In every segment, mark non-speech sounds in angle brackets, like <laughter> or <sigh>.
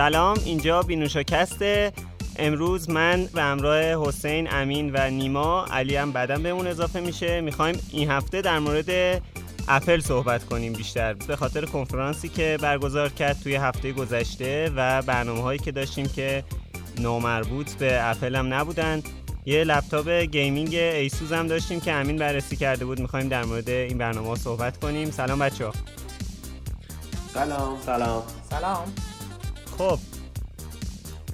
سلام اینجا بینوشاکسته امروز من به همراه حسین امین و نیما علی هم بعدا بهمون اضافه میشه. می‌خوایم این هفته در مورد اپل صحبت کنیم بیشتر. به خاطر کنفرانسی که برگزار کرد توی هفته گذشته و برنامه هایی که داشتیم که نامربوط به اپل هم نبودن. یه لپتاپ gaming ایسوس هم داشتیم که امین بررسی کرده بود. می‌خوایم در مورد این برنامه ها صحبت کنیم. سلام بچه ها سلام. سلام. سلام. خب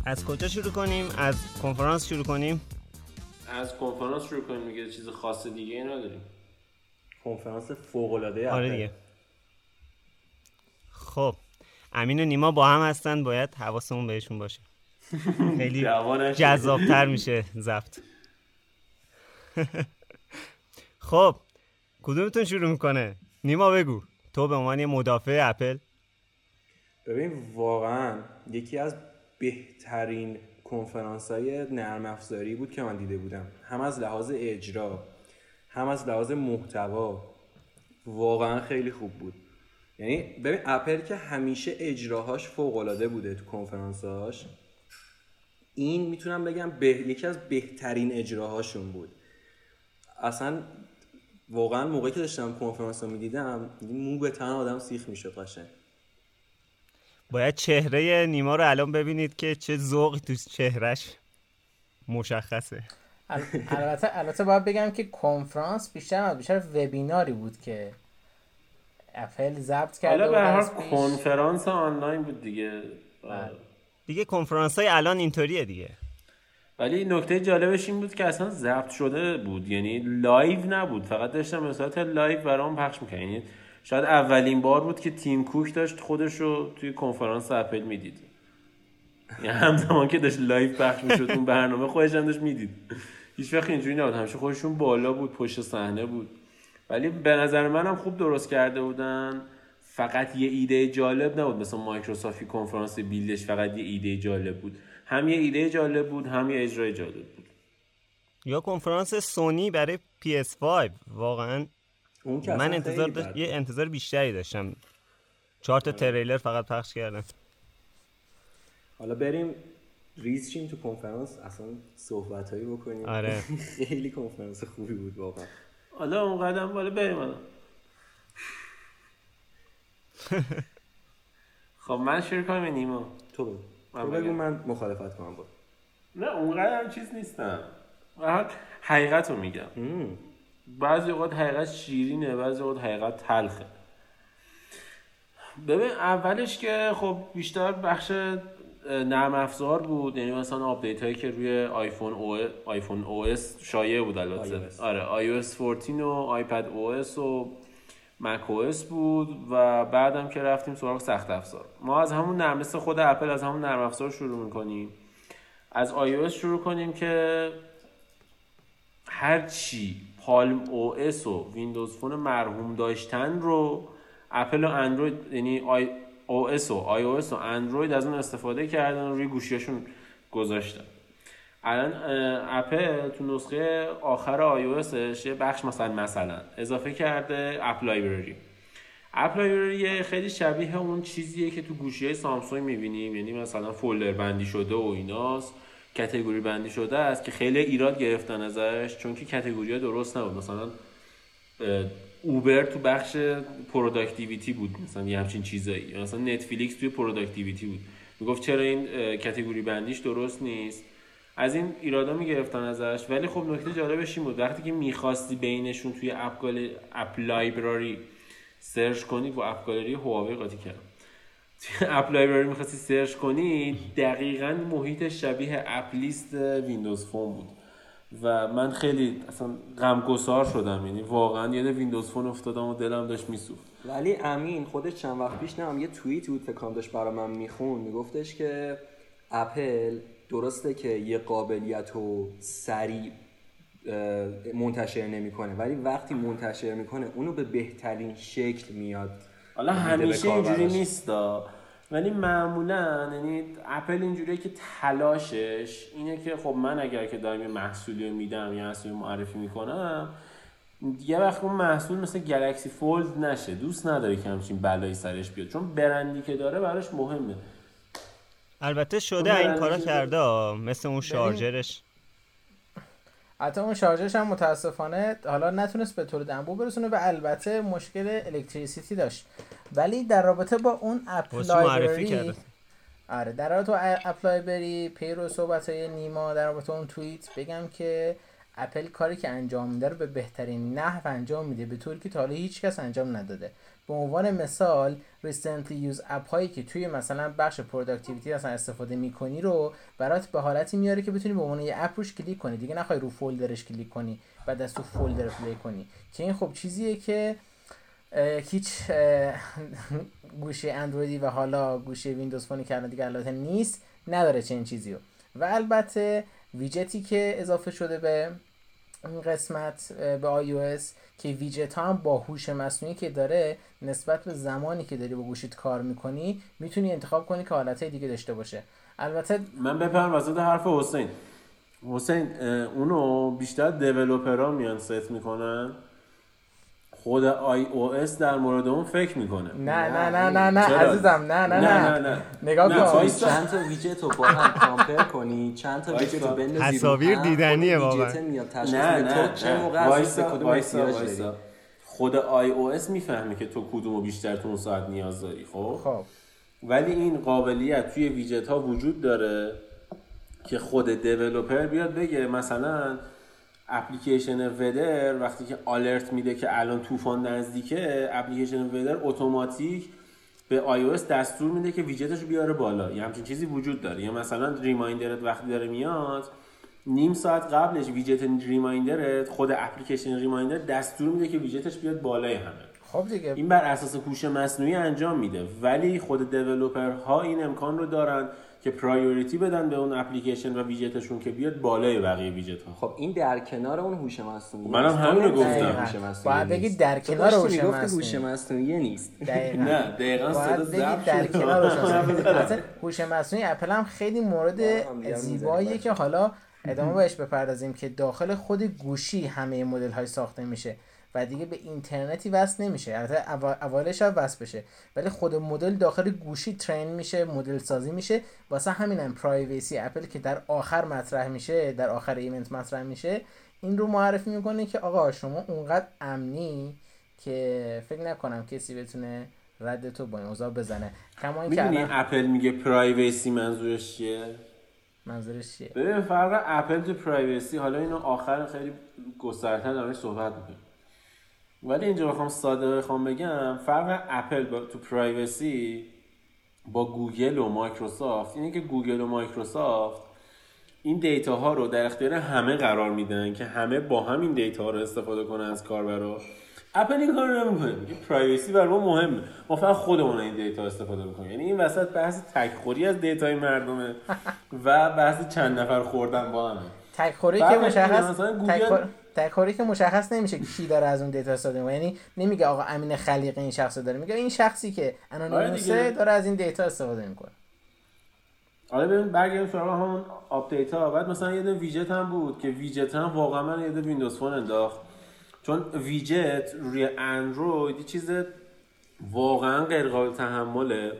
از کجا شروع کنیم؟ از کنفرانس شروع کنیم؟ از کنفرانس شروع کنیم میگه چیز خاص دیگه ای نداریم. کنفرانس فوق العاده آره دیگه. خب امین و نیما با هم هستن باید حواسمون بهشون باشه. <laughs> خیلی جذابتر میشه زفت <laughs> خب کدومتون شروع می‌کنه؟ نیما بگو. تو به عنوان یه مدافع اپل. ببین واقعا یکی از بهترین کنفرانس های نرم افزاری بود که من دیده بودم. هم از لحاظ اجرا هم از لحاظ محتوا واقعا خیلی خوب بود. یعنی ببین اپل که همیشه اجراهاش فوق العاده بوده تو کنفرانساش این می‌تونم بگم به... یکی از بهترین اجراهاشون بود. اصلا واقعا موقعی که داشتم کنفرانس رو می‌دیدم مو به تن آدم سیخ می‌شد قشنگ. باید چهره نیما رو الان ببینید که چه ذوقی تو چهرش مشخصه. ال- البته البته باید بگم که کنفرانس بیشتر بیشتر وبیناری بود که اپل ضبط کرده حالا به هر. کنفرانس آنلاین بود دیگه. بله. دیگه کنفرانس های الان اینطوریه دیگه. ولی نکته جالبش این بود که اصلا ضبط شده بود. یعنی live نبود. فقط داشتم به صورت live برام پخش می‌کردن. یعنی شاید اولین بار بود که تیم کوک داشت خودش رو توی کنفرانس اپل می‌دید. یعنی همزمان که داشت live پخش می‌شد اون برنامه خودش هم داشت می‌دید. هیچ وقت اینجوری نبود. همیشه خودشون بالا بود پشت صحنه بود. ولی به نظر منم خوب درست کرده بودن. فقط یه ایده جالب نبود. مثلا مایکروسافت توی کنفرانس بیلدش فقط یه ایده جالب بود. هم یه ایده جالب بود هم یه اجرای جالب بود. یا کنفرانس سونی برای PS5 واقعا اون که اصلا من انتظار داشت... یه انتظار بیشتری داشتم. چهار تا تریلر فقط پخش کردن. حالا بریم ریز شیم تو کنفرانس. اصلا صحبت هایی بکنیم. آره. <laughs> خیلی کنفرانس خوبی بود واقعا. حالا اون قدم بالا بریم الان. <laughs> خب من شروع کنم نیما؟ تو بگو. من بگو. من مخالفت کنم با. نه اونقدر چیز نیستم. فقط حقیقت رو میگم بعضی اوقات حقیقت شیرینه بعضی اوقات حقیقت تلخه. ببین اولش که خب بیشتر بخش نرم افزار بود یعنی مثلا آپدیت هایی که روی آیفون او آیفون OS شایع بود البته. آره آی او اس 14 و آیپد او اس و macOS بود و بعدم که رفتیم سراغ سخت افزار. ما از همون نرم خود اپل از همون نرم افزار شروع می‌کنیم. از iOS شروع کنیم که هر چی پالم OS و ویندوز فون مرحوم داشتن رو اپل و اندروید یعنی آی او اس و آی او اس و اندروید از اون استفاده کردن و روی گوشیشون گذاشتن. الان اپل تو نسخه آخر iOS ش یه بخش مثلا مثلا اضافه کرده App Library App Library خیلی شبیه اون چیزیه که تو گوشی های سامسونگ می‌بینیم یعنی مثلا folder بندی شده و ایناست. category بندی شده است که خیلی ایراد گرفتن ازش چون که category ها درست نبود. مثلا اوبر تو بخش productivity بود مثلا یه همچین چیزایی. مثلا نتفلیکس توی productivity بود. می‌گفت چرا این category بندیش درست نیست؟ از این ایرادا می‌گرفتن ازش ولی خب نکته جالبش این بود. وقتی که می‌خواستی بینشون توی App. App Library سرچ کنی با App Gallery هواوی قاطی کردم توی App Library می‌خواستی سرچ کنی دقیقا محیط شبیه app list ویندوز فون بود. و من خیلی اصلا غمگسار شدم یعنی واقعا یاد ویندوز فون افتادم و دلم داشت میسوخت. ولی امین خودش چند وقت پیش نه یه توییت بود فکر کنم داشت برا من میخون میگفتش که اپل درسته که یه قابلیت رو سریع منتشر نمی‌کنه ولی وقتی منتشر می‌کنه اونو به بهترین شکل میاد. حالا به همیشه اینجوری. نیستا. ولی معمولا یعنی اپل اینجوریه که تلاشش اینه که خب من اگر که دارم یه محصولی رو میدم یا محصولی رو معرفی می‌کنم یه وقت اون محصول مثل گلکسی فولد نشه. دوست نداره که همچین بلایی سرش بیاد. چون برندی که داره براش مهمه. البته شده این کارا کرده مثل اون شارژرش. حتی اون شارژرش هم متاسفانه حالا نتونست به طور دنبو برسونه و البته مشکل الکتریسیتی داشت. ولی در رابطه با اون App Library آره در رابطه با App Library پیرو صحبت های نیما در رابطه اون توییت بگم که اپل کاری که انجام میده رو به بهترین نحو انجام میده به طوری که تا حالا هیچ کس انجام نداده. به عنوان مثال recently used app هایی که توی مثلا بخش productivity اصلا استفاده می‌کنی رو برات به حالتی میاره که بتونی به عنوان یه app روش کلیک کنی. دیگه نخوای رو folder ش کلیک کنی بعد از تو folder پلی کنی. که این خب چیزیه که هیچ <laughs> گوشی اندرویدی و حالا گوشی ویندوز فونی که دیگه البته نیست نداره چنین چیزی رو و البته ویجتی که اضافه شده به این قسمت به iOS که ویجت هم با هوش مصنوعی که داره نسبت به زمانی که داری با گوشیت کار می‌کنی می‌تونی انتخاب کنی که حالت دیگه داشته باشه. البته من بپرم وسط حرف حسین. حسین اونو بیشتر developer ها میان ست می‌کنن. خود iOS در مورد اون فکر می‌کنه. نه نه نه نه نه. عزیزم نه نه نه نه. نگاه کن. چند تا ویجت رو با هم compare کنی؟ چند تا ویجت رو بندازی تصاویر دیدنیه واقعا. نه نه چه موقع وایسا خود i O S می‌فهمه که تو کدومو بیشتر تو اون ساعت نیاز داری خب؟ خب. ولی این قابلیت توی ویجت ها وجود داره که خود developer بیاد بگه مثلا اپلیکیشن Weather وقتی که alert میده که الان طوفان نزدیکه اپلیکیشن Weather اتوماتیک به iOS دستور میده که ویجتش رو بیاره بالا. یه همچین چیزی وجود داره. یا مثلا reminder ت وقتی داره میاد نیم ساعت قبلش widget reminder ت خود اپلیکیشن reminder دستور میده که ویجتش بیاد بالای همه. خب دیگه. این بر اساس هوش مصنوعی انجام میده. ولی خود ها این امکان رو دارن که پرایوریتی بدن به اون اپلیکیشن و ویجتشون که بیاد بالای بقیه ویجت ها خب این در کنار اون هوش مصنوعی منم همین رو گفتم. باید بگی در کنار هوش مصنوعی؟ هوش مصنوعی نیست. <laughs> نه دقیقاً صدا ضبط در کنار <laughs> هوش مصنوعی. اپل هم خیلی مورد زیباییه که حالا ادامه بهش بپردازیم که داخل خود گوشی همه مدل های ساخته میشه. و دیگه به اینترنتی وصل نمیشه. البته اولش هم وصل بشه. ولی خود مدل داخل گوشی train میشه مدل سازی میشه. واسه همینم privacy اپل که در آخر مطرح میشه در آخر event مطرح میشه این رو معرفی می‌کنه که آقا شما اونقدر امنی که فکر نکنم کسی بتونه رد تو با این اوضاع بزنه. کما اینکه اپل میگه privacy منظورش چیه؟ منظورش چیه؟ ببین فرق اپل تو privacy حالا اینو آخر خیلی گسترده داریم صحبت می‌کنیم. ولی اینجا بخوام ساده بخوام بگم فرق اپل با تو privacy با گوگل و مایکروسافت اینه که گوگل و مایکروسافت این data ها رو در اختیار همه قرار میدن که همه با همین data ها رو استفاده کنن از کاربرا. اپل این کار رو نمی‌کنه. میگه privacy بر ما مهمه. ما فقط خودمون این data استفاده می‌کنیم. یعنی این وسط بحث تکخوری از data ی مردمه <laughs> و بحث چند نفر خوردن با همه. تکخوری که مشخص کاری که مشخص نمیشه کی داره از اون data استفاده می‌کنه. یعنی نمیگه آقا امین خلیق این شخص داره. میگه این شخصی که anonymous ه آره داره از این data استفاده می‌کنه. حالا ببین برگردیم سراغ همون آپدیت ها بعد مثلا یه دونه ویجت هم بود که ویجت هم واقعا منو یاد ویندوز فون انداخت. چون ویجت روی اندروید یه چیز واقعا غیر قابل تحمله.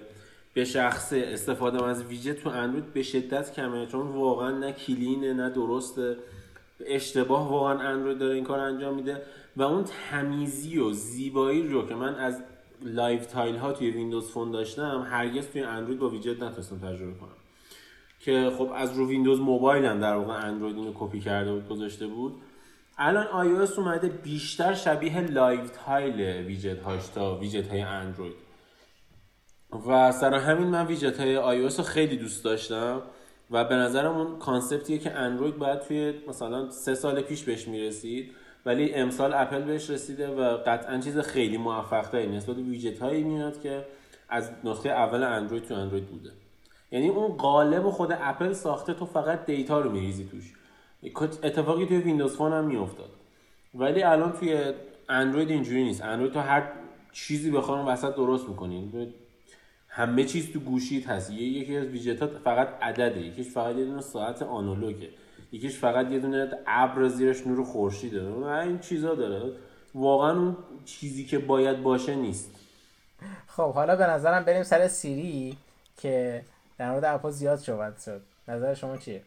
به شخصه استفاده از widget تو اندروید به شدت کمه. چون واقعا نه clean ه نه درسته. اشتباه واقعا اندروید داره این کار انجام میده. و اون تمیزی و زیبایی رو که من از live tile ها توی ویندوز فون داشتم هرگز توی اندروید با ویجت نتونستم تجربه کنم. که خب از رو ویندوز موبایل هم در واقع اندروید اینو کپی کرده بود گذاشته بود. الان آی اومده بیشتر شبیه live tile widget هاش تا widget های اندروید و سر همین من ویجت های آی رو خیلی دوست داشتم. و به نظرم اون concept یه که اندروید باید توی مثلا سه سال پیش بهش می‌رسید ولی امسال اپل بهش رسیده و قطعا چیز خیلی موفق تری نسبت ویجت هایی میاد که از نسخه اول اندروید تو اندروید بوده. یعنی اون قالب خود اپل ساخته تو فقط data رو میریزی توش. اتفاقی توی ویندوز فون هم میافتاد. ولی الان توی اندروید اینجوری نیست. اندروید تو هر چیزی بخوام وسط درست می‌کنی. همه چیز تو گوشیت هست. یکی از ویجت فقط عدده. یکیش فقط یه دونه ساعت آنالوگه. یکیش فقط یه دونه ابر زیرش نور خورشید داره این چیزا داره. واقعا اون چیزی که باید باشه نیست. خب حالا به نظرم بریم سر سیری که در مورد اپا زیاد صحبت شد. نظر شما چیه؟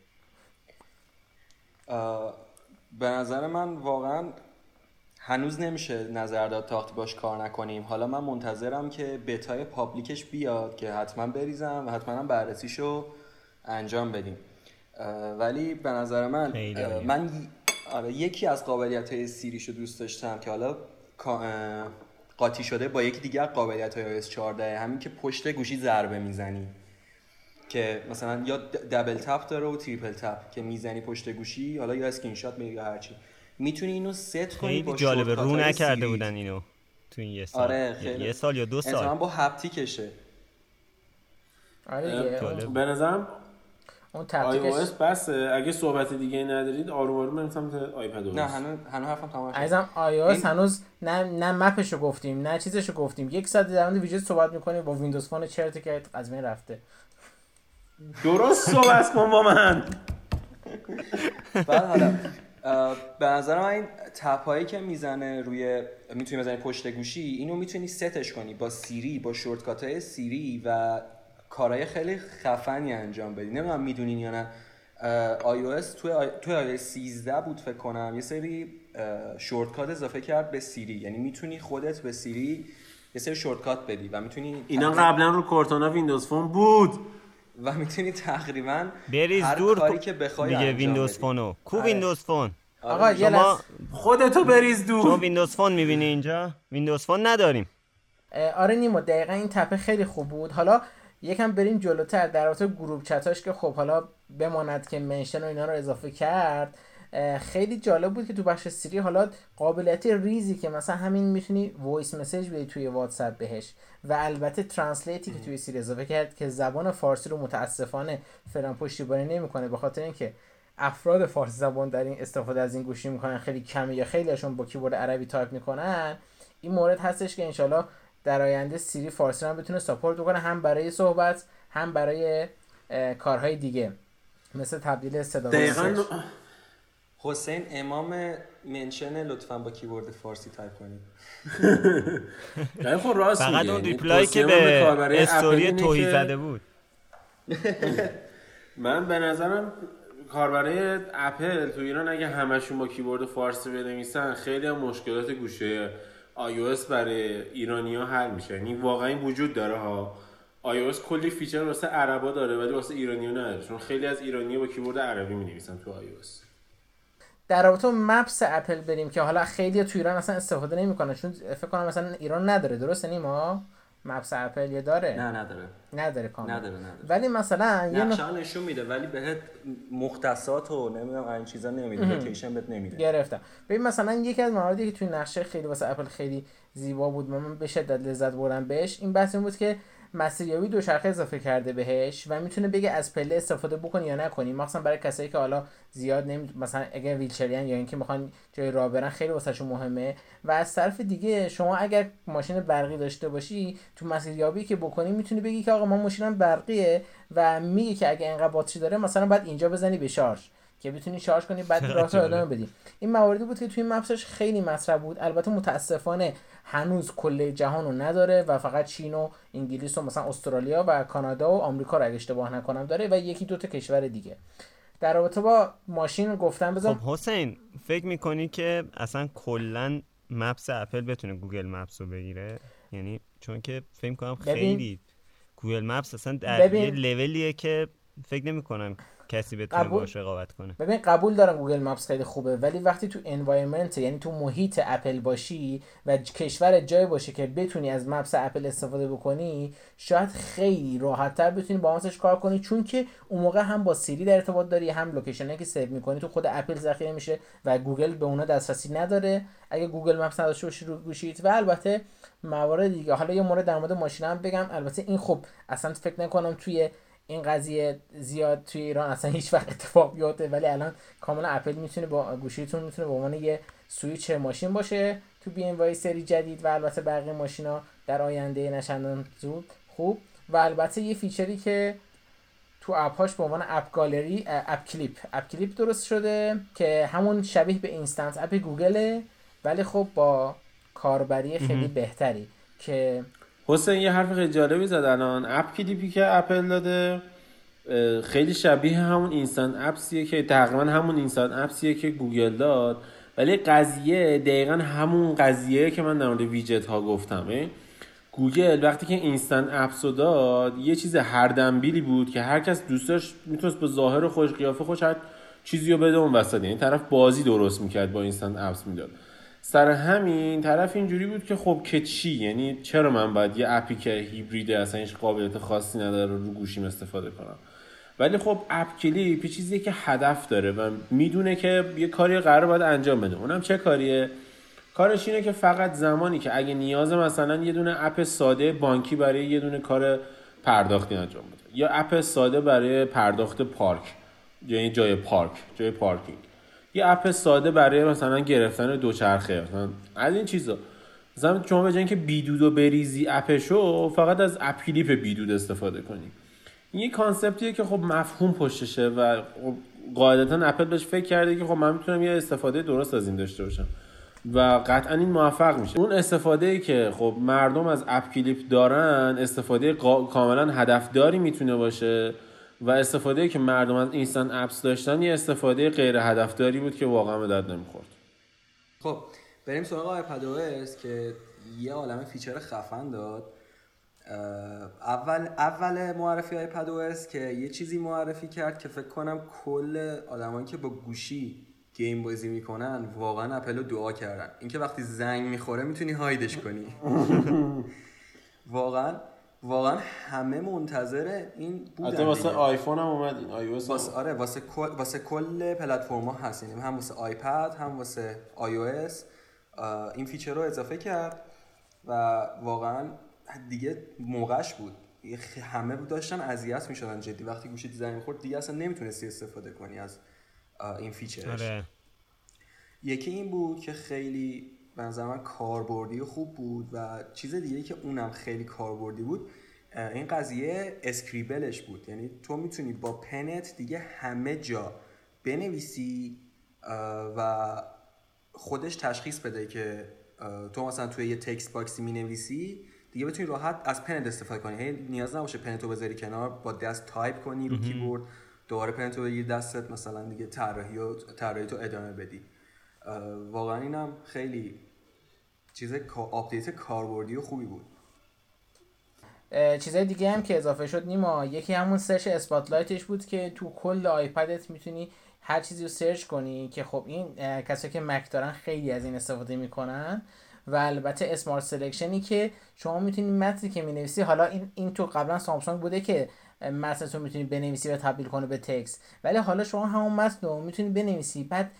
به نظر من واقعا هنوز نمیشه نظر داد تا باش کار نکنیم. حالا من منتظرم که بتای پابلیکش بیاد که حتما بریزم و حتما بررسیشو انجام بدیم. ولی به نظر من من آره یکی از قابلیت های سیریشو دوست داشتم که حالا قاطی شده با یکی دیگر قابلیت های iOS 14 همین که پشت گوشی ضربه می‌زنی. که مثلا یا دبل تپ داره و تریپل تپ که می‌زنی پشت گوشی حالا یا اسکرین شات میگی یا هرچی. می‌تونی اینو ست کنی با جالبه. رو نکرده بودن اینو تو این یه سال. آره خیلی. یه سال یا دو سال. با هپتیکشه آره به نظرم اون اس بسه. اگه صحبت دیگه ندارید آروم آروم بریم سمت آیپد نه هنوز هنوز حرفم تمام عزیزم آی او اس هنوز نه نه مپشو گفتیم نه چیزشو گفتیم. یک ساعت در مورد ویژه صحبت می‌کنیم با ویندوز فون چرت که از من رفته. درست صحبت کن با من. <laughs> بعد حالا. به نظر من این tap ایی که می‌زنه روی می‌تونی بزنی پشت گوشی اینو می‌تونی ستش کنی با سیری با shortcut های سیری و کارهای خیلی خفنی انجام بدی. نمی‌دونم می‌دونین یا نه. iOS توی توی iOS 13 بود فکر کنم یه سری shortcut اضافه کرد به سیری. یعنی می‌تونی خودت به سیری یه سری shortcut بدی و می‌تونی اینا قبلا رو کورتانا ویندوز فون بود. و می‌تونی تقریبا بریز هر دور کاری که بخوای دیگه ویندوز فونو. کو آره. ویندوز فون؟ آقا یه شما خودتو بریز دور. شما ویندوز فون می‌بینی اینجا؟ ویندوز فون نداریم. آره نیمو دقیقا این تپه خیلی خوب بود. حالا یکم بریم جلوتر در رابطه گروپ چتاش که خب حالا بماند که منشن و اینا رو اضافه کرد. خیلی جالب بود که تو بخش سری حالا قابلیت ریزی که مثلا همین می‌تونی وایس مسیج بدی توی واتساپ بهش و البته translate ی که توی سیری اضافه کرد که زبان فارسی رو متاسفانه فعلا پشتیبانی نمی‌کنه به خاطر اینکه افراد فارسی زبان در این استفاده از این گوشی می‌کنن خیلی کمه یا خیلیشون با کیبورد عربی تایپ می‌کنن. این مورد هستش که انشالله در آینده سیری فارسی هم بتونه support بکنه هم برای صحبت هم برای کارهای دیگه. مثل تبدیل صدا دقیقاً حسین امام mention لطفا با کیبورد فارسی تایپ کنید <laughs> خب راست فقط اون reply ی که به استوری توهی زده بود. <laughs> من به نظرم کاربرای اپل تو ایران اگه همشون با کیبورد فارسی بنویسن خیلی هم مشکلات گوشه iOS برای ایرانی ها حل میشه. یعنی واقعا وجود داره ها. iOS کلی feature واسه عربا داره ولی واسه ایرانی ها نداره. چون خیلی از ایرانی با کیبورد عربی می نویسن تو iOS در رابطه Maps اپل بریم که حالا خیلی تو ایران اصلا استفاده نمی‌کنن چون فکر کنم مثلا ایران نداره. درسته نیما؟ Maps اپل یه داره؟ نه نداره. نداره کامل نداره نداره. ولی مثلا یه نقشه نشون میده ولی بهت مختصات و نمی‌دونم این چیزا نمیده location بهت نمیده. گرفتم. ببین مثلا یکی از مواردی که توی نقشه خیلی واسه اپل خیلی زیبا بود من به شدت لذت بردم بهش این بحث این بود که مسیریابی دوچرخه اضافه کرده بهش و می‌تونه بگه از پله استفاده بکنی یا نکنی. مثلا برای کسایی که حالا زیاد نمی مثلا اگر ویلچریان یا اینکه می‌خوان جای راه برن خیلی واسهشون مهمه. و از طرف دیگه شما اگر ماشین برقی داشته باشی تو مسیریابی که بکنی می‌تونی بگی که آقا من ماشینم برقیه و میگه که اگه انقدر باتری داره مثلا بعد اینجا بزنی به شارژ. که بتونی شارژ کنی بعد راه رو ادامه بدی. این مواردی بود که توی مپسش خیلی مطرح بود. البته متاسفانه هنوز کل جهان رو نداره و فقط چین و انگلیس و مثلا استرالیا و کانادا و آمریکا رو اگه اشتباه نکنم داره و یکی دو تا کشور دیگه. در رابطه با ماشین گفتم بزن خب حسین فکر می‌کنی که اصلا کلا Maps اپل بتونه Google Maps رو بگیره؟ یعنی چون که فکر کنم خیلی Google Maps اصلا در یه لولیه که فکر نمی کنم کسی بتونه قبول... باش رقابت کنه. ببین قبول دارم Google Maps خیلی خوبه ولی وقتی تو environment یعنی تو محیط اپل باشی و کشور جای باشه که بتونی از Maps اپل استفاده بکنی شاید خیلی راحتتر بتونی با آنسش کار کنی چون که اون موقع هم با سیری در ارتباط داری هم location ی که save می‌کنی تو خود اپل ذخیره میشه و گوگل به اونا دسترسی نداره. اگه Google Maps نداشته باشی رو گوشیت. و البته موارد دیگه حالا یه مورد در مورد ماشین هم بگم البته این خب اصلا فکر نکنم توی این قضیه زیاد توی ایران اصلا هیچ وقت اتفاق بیفته ولی الان کاملا اپل می‌تونه با گوشیتون می‌تونه به عنوان یه سویچ ماشین باشه تو بی ام سری جدید و البته بقیه ماشینا در آینده نه چندان زود. خوب. و البته یه feature ی که تو app هاش به عنوان app gallery، App Clip. App Clip درست شده که همون شبیه به Instant App گوگله ولی خب با کاربری خیلی بهتری که حسین یه حرف خیلی جالبی زد الان. App Clip ی که اپل داده. خیلی شبیه همون Instant Apps یه که تقریبا همون Instant Apps یه که گوگل داد. ولی قضیه دقیقا همون قضیه که من در مورد ویجت ها گفتم. گوگل وقتی که Instant Apps رو داد یه چیز هر دنبیلی بود که هر کس دوست می‌تونست به ظاهر خوش قیافه خوش هر چیزی رو بده اون وسط. یعنی طرف بازی درست می‌کرد با Instant Apps می‌داد. سر همین طرف اینجوری بود که خب که چی؟ یعنی چرا من باید یه app ی که هیبریده اصلا هیچ قابلیت خاصی نداره رو گوشیم استفاده کنم؟ ولی خب App Clip یه چیزیه که هدف داره و می‌دونه که یه کاری قرار باید انجام بده. اونم چه کاریه؟ کارش اینه که فقط زمانی که اگه نیاز مثلا یه دونه app ساده بانکی برای یه دونه کار پرداختی انجام بده. یا app ساده برای پرداخت پارک یعنی جای پارک جای پارکینگ. یه app ساده برای مثلا گرفتن دوچرخه مثلا از این چیزا. مثلا شما به که بیدود و بریزی app شو فقط از App Clip بیدود استفاده کنی. این یه concept یه که خب مفهوم پشتشه و خب قاعدتا اپل بهش فکر کرده که خب من می‌تونم یه استفاده درست از این داشته باشم و قطعا این موفق میشه. اون استفاده ای که خب مردم از App Clip دارن استفاده کاملا هدفداری می‌تونه باشه. و استفاده که مردم از Instant Apps داشتن یه استفاده غیر هدفداری بود که واقعا به درد نمی‌خورد. خب بریم سراغ آیپد که یه عالم feature خفن داد. اول اول معرفی آیپد که یه چیزی معرفی کرد که فکر کنم کل آدمایی که با گوشی game بازی می‌کنن واقعا اپل رو دعا کردن. اینکه وقتی زنگ می‌خوره می‌تونی hide ش کنی. <laughs> واقعا واقعا همه منتظر این بودن واسه آیفون هم اومد این آی واسه آره واسه کل واسه کل پلتفرما هست یعنی هم واسه آیپد هم واسه iOS این feature رو اضافه کرد و واقعا دیگه موقعش بود. همه داشتن اذیت می‌شدن جدی. وقتی گوشی زنگ می‌خورد دیگه اصلا نمی‌تونستی استفاده کنی از این feature ش. آره. یکی این بود که خیلی به نظر من کاربردی خوب بود و چیز دیگه که اونم خیلی کاربردی بود این قضیه Scribble ش بود. یعنی تو می‌تونی با pen ت دیگه همه جا بنویسی و خودش تشخیص بده که تو مثلا توی یه text box ی می نویسی دیگه بتونی راحت از pen ت استفاده کنی. هی نیاز نباشه pen تو بذاری کنار با دست تایپ کنی رو کیبورد دوباره pen تو بگیر دستت مثلا دیگه طراحی و طراحی تو ادامه بدی. واقعا اینم خیلی چیز update کاربردی و خوبی بود. چیزای دیگه هم که اضافه شد نیما یکی همون search Spotlight ش بود که تو کل آیپدت می‌تونی هر چیزی رو search کنی که خب این کسایی که مک دارن خیلی از این استفاده می‌کنن و البته Smart Selection ی که شما می‌تونی متنی که می‌نویسی حالا این این تو قبلا سامسونگ بوده که متنتو می‌تونی بنویسی و تبدیل کنه به text. ولی حالا شما همون متن رو می‌تونی بنویسی بعد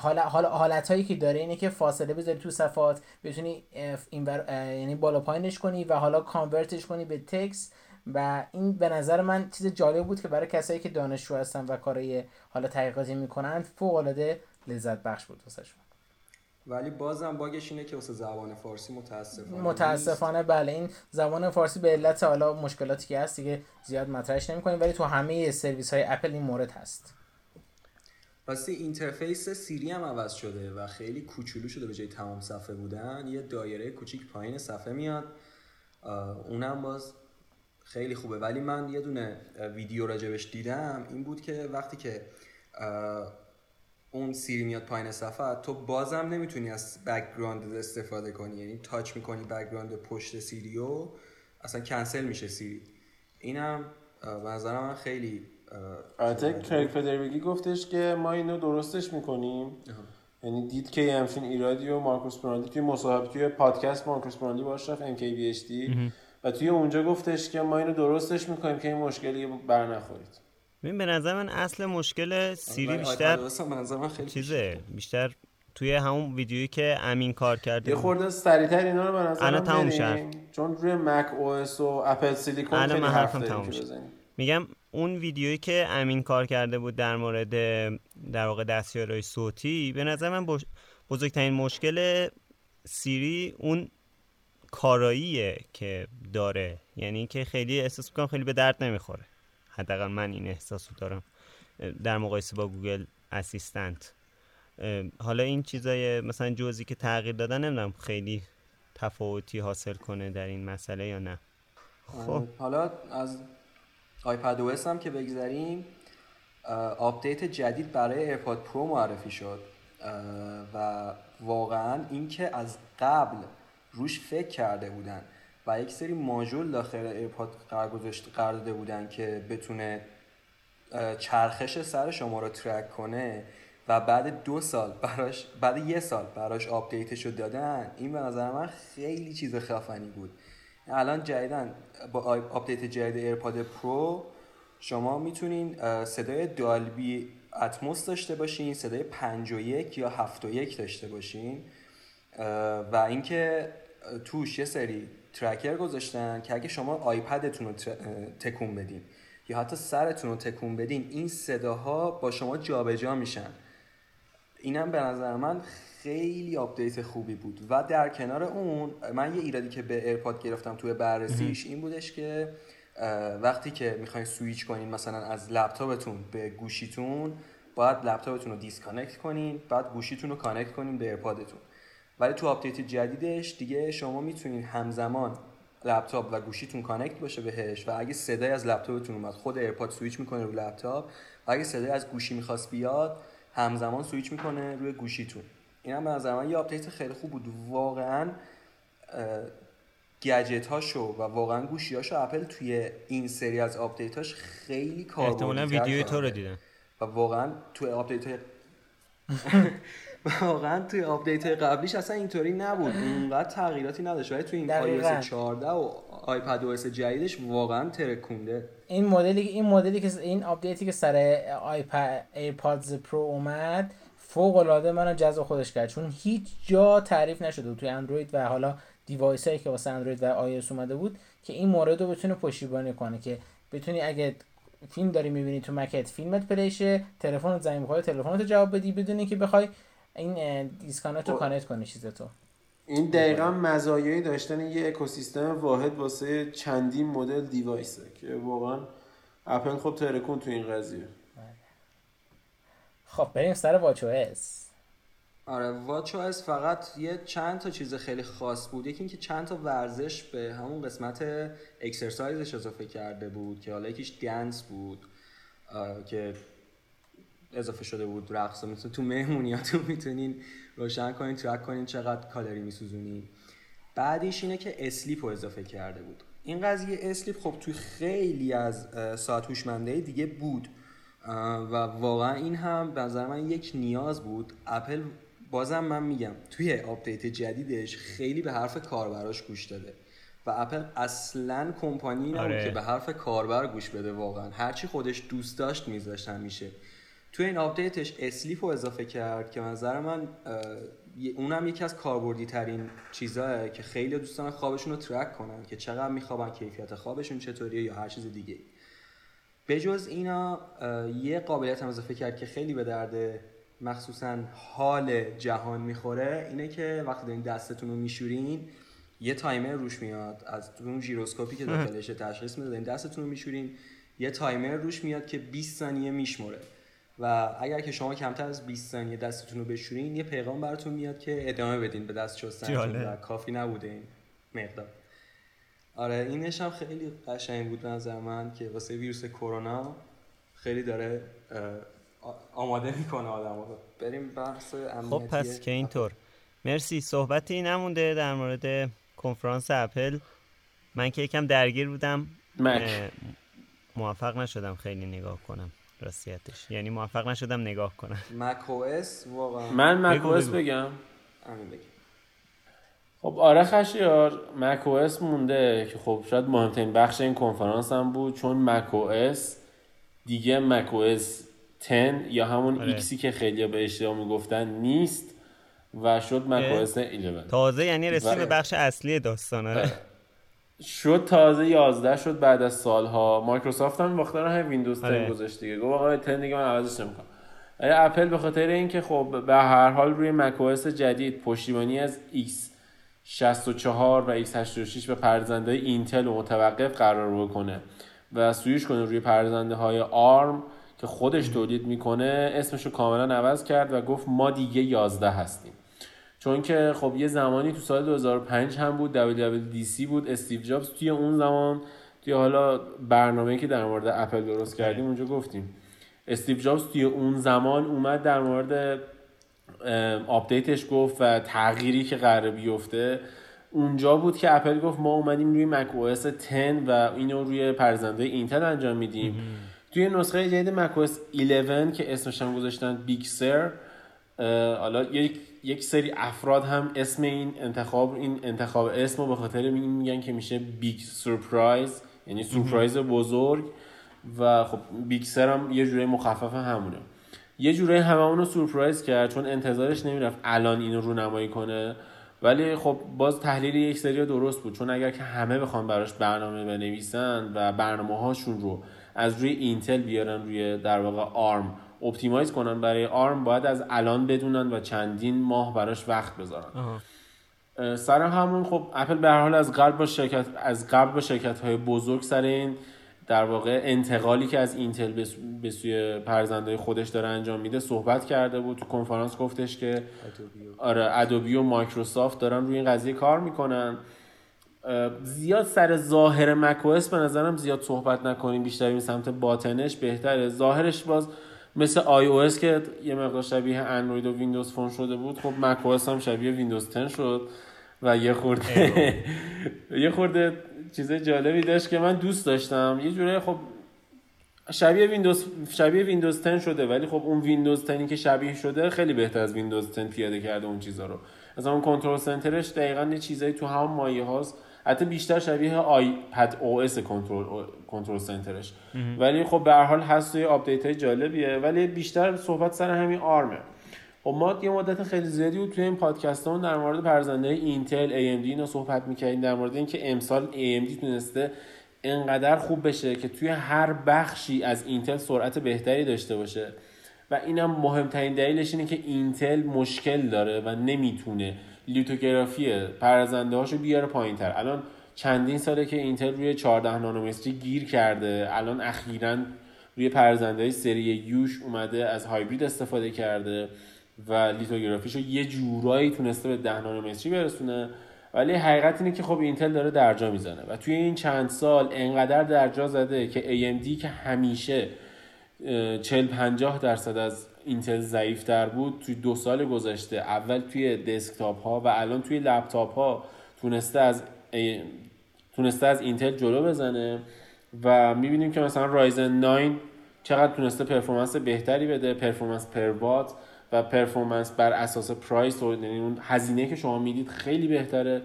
حالا حالا حالت هایی که داره اینه که فاصله بذاری تو صفحات بتونی این یعنی بالا پایینش کنی و حالا convert ش کنی به text و این به نظر من چیز جالب بود که برای کسایی که دانشجو هستن و کارهای حالا تحقیقاتی می‌کنن فوق العاده لذت بخش بود واسه ولی بازم bug ش اینه که واسه زبان فارسی متاسفانه متاسفانه بله. این زبان فارسی به علت حالا مشکلاتی که هست دیگه زیاد مطرحش نمی‌کنیم ولی تو همه سرویس های اپل این مورد هست. راستی interface سیری هم عوض شده و خیلی کوچولو شده به جای تمام صفحه بودن. یه دایره کوچیک پایین صفحه میاد. اونم باز خیلی خوبه. ولی من یه دونه ویدیو راجبش دیدم. این بود که وقتی که اون سیری میاد پایین صفحه تو بازم نمی‌تونی از background استفاده کنی. یعنی touch می‌کنی background پشت سیریو اصلا کنسل میشه سیری. اینم به نظر من خیلی البته کریگ فدریگی گفتش که ما اینو درستش می‌کنیم. یعنی دید که همچین ایرادی و مارکوس براونلی توی مصاحبه توی پادکست مارکوس براونلی باش رفت MKBHD و توی اونجا گفتش که ما اینو درستش می‌کنیم که این مشکلی بر نخورید. ببین به نظر من اصل مشکل سیری بیشتر چیزه. بیشتر. توی همون ویدیویی که امین کار کرده. یه خورده سریعتر اینا رو به نظر من چون روی مک او اس و اپل سیلیکون خیلی حرف داریم میگم اون ویدیویی که امین کار کرده بود در مورد در واقع دستیارهای صوتی به نظر من بزرگترین مشکل سیری اون کاراییه که داره. یعنی که خیلی احساس می‌کنم خیلی به درد نمی‌خوره. حداقل من این احساس رو دارم. در مقایسه با Google Assistant. حالا این چیزای مثلا جزئی که تغییر دادن نمی‌دونم خیلی تفاوتی حاصل کنه در این مسئله یا نه. خب. حالا از iPadOS هم که بگذاریم update جدید برای AirPod Pro معرفی شد. و واقعا اینکه از قبل روش فکر کرده بودن و یک سری ماژول داخل AirPod قرار گذاشته قرار داده بودن که بتونه چرخش سر شما رو track کنه و بعد دو سال براش بعد یه سال براش update ش رو دادن این به نظر من خیلی چیز خفنی بود. الان جدیدن با update جدید AirPod Pro شما می‌تونین صدای Dolby Atmos داشته باشین صدای 5 و یک یا 7 و یک داشته باشین. و اینکه توش یه سری tracker گذاشتن که اگه شما آیپدتون رو تکون بدین یا حتی سرتون رو تکون بدین این صداها با شما جابجا جا میشن. اینم به نظر من خیلی آپدیت خوبی بود. و در کنار اون من یه ایرادی که به AirPod گرفتم توی بررسیش این بودش که وقتی که می‌خواین سویچ کنین مثلا از لپتاپتون به گوشیتون باید لپتاپتون رو disconnect کنین بعد گوشیتون رو connect کنین به AirPod تون ولی تو آپدیت جدیدش دیگه شما می‌تونین همزمان لپتاپ و گوشیتون connect باشه بهش و اگه صدای از لپتاپتون اومد خود AirPod switch می‌کنه رو لپتاپ و اگه صدای از گوشی می‌خواست بیاد همزمان سویچ می‌کنه روی گوشیتون. این هم به نظر من یه آپدیت خیلی خوب بود. واقعا گجت هاشو و واقعا گوشی هاشو اپل توی این سری از آپدیت هاش خیلی کار احتمالا ویدیوی تو رو دیدن. و واقعا توی آپدیت های <laughs> واقعا توی آپدیت قبلیش اصلا اینطوری نبود. اونقدر تغییراتی نداشت. ولی توی این iOS 14 و iPadOS جدیدش واقعا ترکونده. این مدلی این مدلی که این آپدیتی که سر AirPod AirPods Pro اومد فوق العاده منو جذب خودش کرد. چون هیچ جا تعریف نشده توی اندروید و حالا device هایی که واسه اندروید و آی اومده بود که این مورد رو بتونه پشتیبانی کنه که بتونی اگه فیلم داری می‌بینی تو مکت فیلمت play شه تلفن زنگ بخوره تلفنت جواب بدی بدونی که بخوای این disconnect رو connect کنی چیز تو. این دقیقا مزایایی داشتن یه اکوسیستم واحد واسه چندین مدل device ه که واقعا اپل خب ترکون تو این قضیه. خب بریم سر watchOS. آره watchOS فقط یه چند تا چیز خیلی خاص بود. یکی اینکه چند تا ورزش به همون قسمت exercise ش اضافه کرده بود که حالا یکیش dance بود که اضافه شده بود رقص مثل تو مهمونیاتون می‌تونین روشن کنین track کنین چقدر کالری میسوزونین بعدیش اینه که sleep رو اضافه کرده بود. این قضیه sleep خب توی خیلی از ساعت هوشمندهای دیگه بود. و واقعا این هم به نظر من یک نیاز بود. اپل بازم من میگم توی آپدیت جدیدش خیلی به حرف کاربراش گوش داده. و اپل اصلا کمپانی نبود آره. که به حرف کاربر گوش بده واقعا. هرچی خودش دوست داشت میذاشت همیشه. توی این آپدیتش sleep رو اضافه کرد که نظر من اونم یکی از کاربردی ترین چیزهایی که خیلی دوستان خوابشون رو track کنن که چقدر میخوابن کیفیت خوابشون چطوریه یا هر چیز دیگه بجز اینا یه قابلیت هم اضافه کرد که خیلی به درد مخصوصا حال جهان می‌خوره اینه که وقتی دارین دستتون رو میشورین یه تایمر روش میاد. از اون ژیروسکوپی که <laughs> داخلش تشخیص میده دستتون رو میشورین یه تایمر روش میاد که 20 ثانیه میشمره و اگر که شما کمتر از 20 ثانیه دستتون رو بشورین یه پیغام براتون میاد که ادامه بدین به دست شستن و کافی نبوده این مقدار. آره اینش هم خیلی قشنگ بود نظر من که واسه ویروس کرونا خیلی داره آماده می‌کنه آدم رو. بریم بحث خب پس که اینطور. مرسی. صحبتی نمونده در مورد کنفرانس اپل. من که یکم درگیر بودم. موفق نشدم خیلی نگاه کنم. راستیتش یعنی موفق نشدم نگاه کنم. مک واقعا. من مک بگم. خب آره خشیار مک مونده که خب شاید مهمترین بخش این کنفرانس هم بود چون مک دیگه مک 10 یا همون آره. X ی که خیلی به اشتباه می‌گفتن نیست و شد مک 11 تازه یعنی رسید به بخش اصلی داستان آره. شد تازه 11 شد بعد از سالها. مایکروسافت هم وقتا هم ویندوز 10 آره. گذاشت دیگه. گفت آقا 10 دیگه من عوضش نمی‌کنم. اپل به خاطر اینکه خب به هر حال روی مک جدید پشتیبانی از X 64 و X86 به پرزنده اینتل و متوقف قرار بکنه و سویش کنه روی پرزنده های آرم که خودش تولید می‌کنه اسمش رو کاملا عوض کرد و گفت ما دیگه 11 هستیم. چون که خب یه زمانی تو سال 2005 هم بود WWDC بود استیو جابز توی اون زمان توی حالا برنامه که در مورد اپل درست کردیم اونجا گفتیم. استیو جابز توی اون زمان اومد در مورد آپدیتش گفت و تغییری که قرار بیفته. اونجا بود که اپل گفت ما اومدیم روی macOS 10 و اینو روی پردازنده اینتل انجام میدیم. توی نسخه جدید macOS 11 که اسمش هم گذاشتن Big Sur حالا یک یک سری افراد هم اسم این انتخاب این انتخاب اسم رو به خاطر میگن که میشه Big Surprise یعنی سورپرایز بزرگ و خب Big Sur هم یه جوره مخفف همونه. یه جوره همه اونو سورپرایز کرد چون انتظارش نمی‌رفت الان اینو رونمایی کنه. ولی خب باز تحلیل یک سری درست بود. چون اگر که همه بخوان براش برنامه بنویسن و برنامه هاشون رو از روی اینتل بیارن روی در واقع ARM optimize کنن برای ARM باید از الان بدونن و چندین ماه براش وقت بذارن. سر همون خب اپل به هر حال از قبل با شرکت از قبل با شرکت های بزرگ سر این در واقع انتقالی که از اینتل به سوی پردازنده خودش داره انجام میده صحبت کرده بود. تو کنفرانس گفتش که آره ادوبی و مایکروسافت دارن روی این قضیه کار می‌کنن. زیاد سر ظاهر macOS به نظرم زیاد صحبت نکنیم بیشتر این سمت باطنش بهتره. ظاهرش باز مثل iOS که یه مقدار شبیه اندروید و Windows Phone شده بود خب مک هم شبیه ویندوز 10 شد و یه خورده یه خورده چیز جالبی داشت که من دوست داشتم. یه جوره خب شبیه ویندوز شبیه ویندوز 10 شده ولی خب اون ویندوز 10 که شبیه شده خیلی بهتر از ویندوز 10 پیاده کرده اون چیزا رو. از اون control center ش دقیقا یه چیزایی تو هم مایه هاست. حتی بیشتر شبیه iPadOS control control center ش. ولی خب به هر حال هست توی آپدیت های جالبیه. ولی بیشتر صحبت سر همین ARM ه. خب ما یه مدت خیلی زیادی بود توی این پادکست ها در مورد پردازنده اینتل AMD اینو صحبت می‌کردیم در مورد اینکه امسال AMD تونسته انقدر خوب بشه که توی هر بخشی از اینتل سرعت بهتری داشته باشه. و اینم مهمترین دلیلش اینه که اینتل مشکل داره و نمی‌تونه لیتوگرافی پرزنده هاشو بیاره پایین تر الان چندین ساله که اینتل روی 14 نانومتری گیر کرده الان اخیرا روی پرزنده سری یوش اومده از هایبرید استفاده کرده و لیتوگرافیشو یه جورایی تونسته به 10 نانومتری برسونه. ولی حقیقت اینه که خب اینتل داره درجا می‌زنه و توی این چند سال انقدر درجا زده که AMD که همیشه 40 50 درصد از اینتل ضعیفتر بود توی دو سال گذشته اول توی دسکتاپ ها و الان توی لپتاپ ها تونسته از تونسته از اینتل جلو بزنه و می‌بینیم که مثلا رایزن 9 چقدر تونسته performance بهتری بده performance per watt و performance بر اساس price و یعنی اون هزینه که شما می‌دید خیلی بهتره.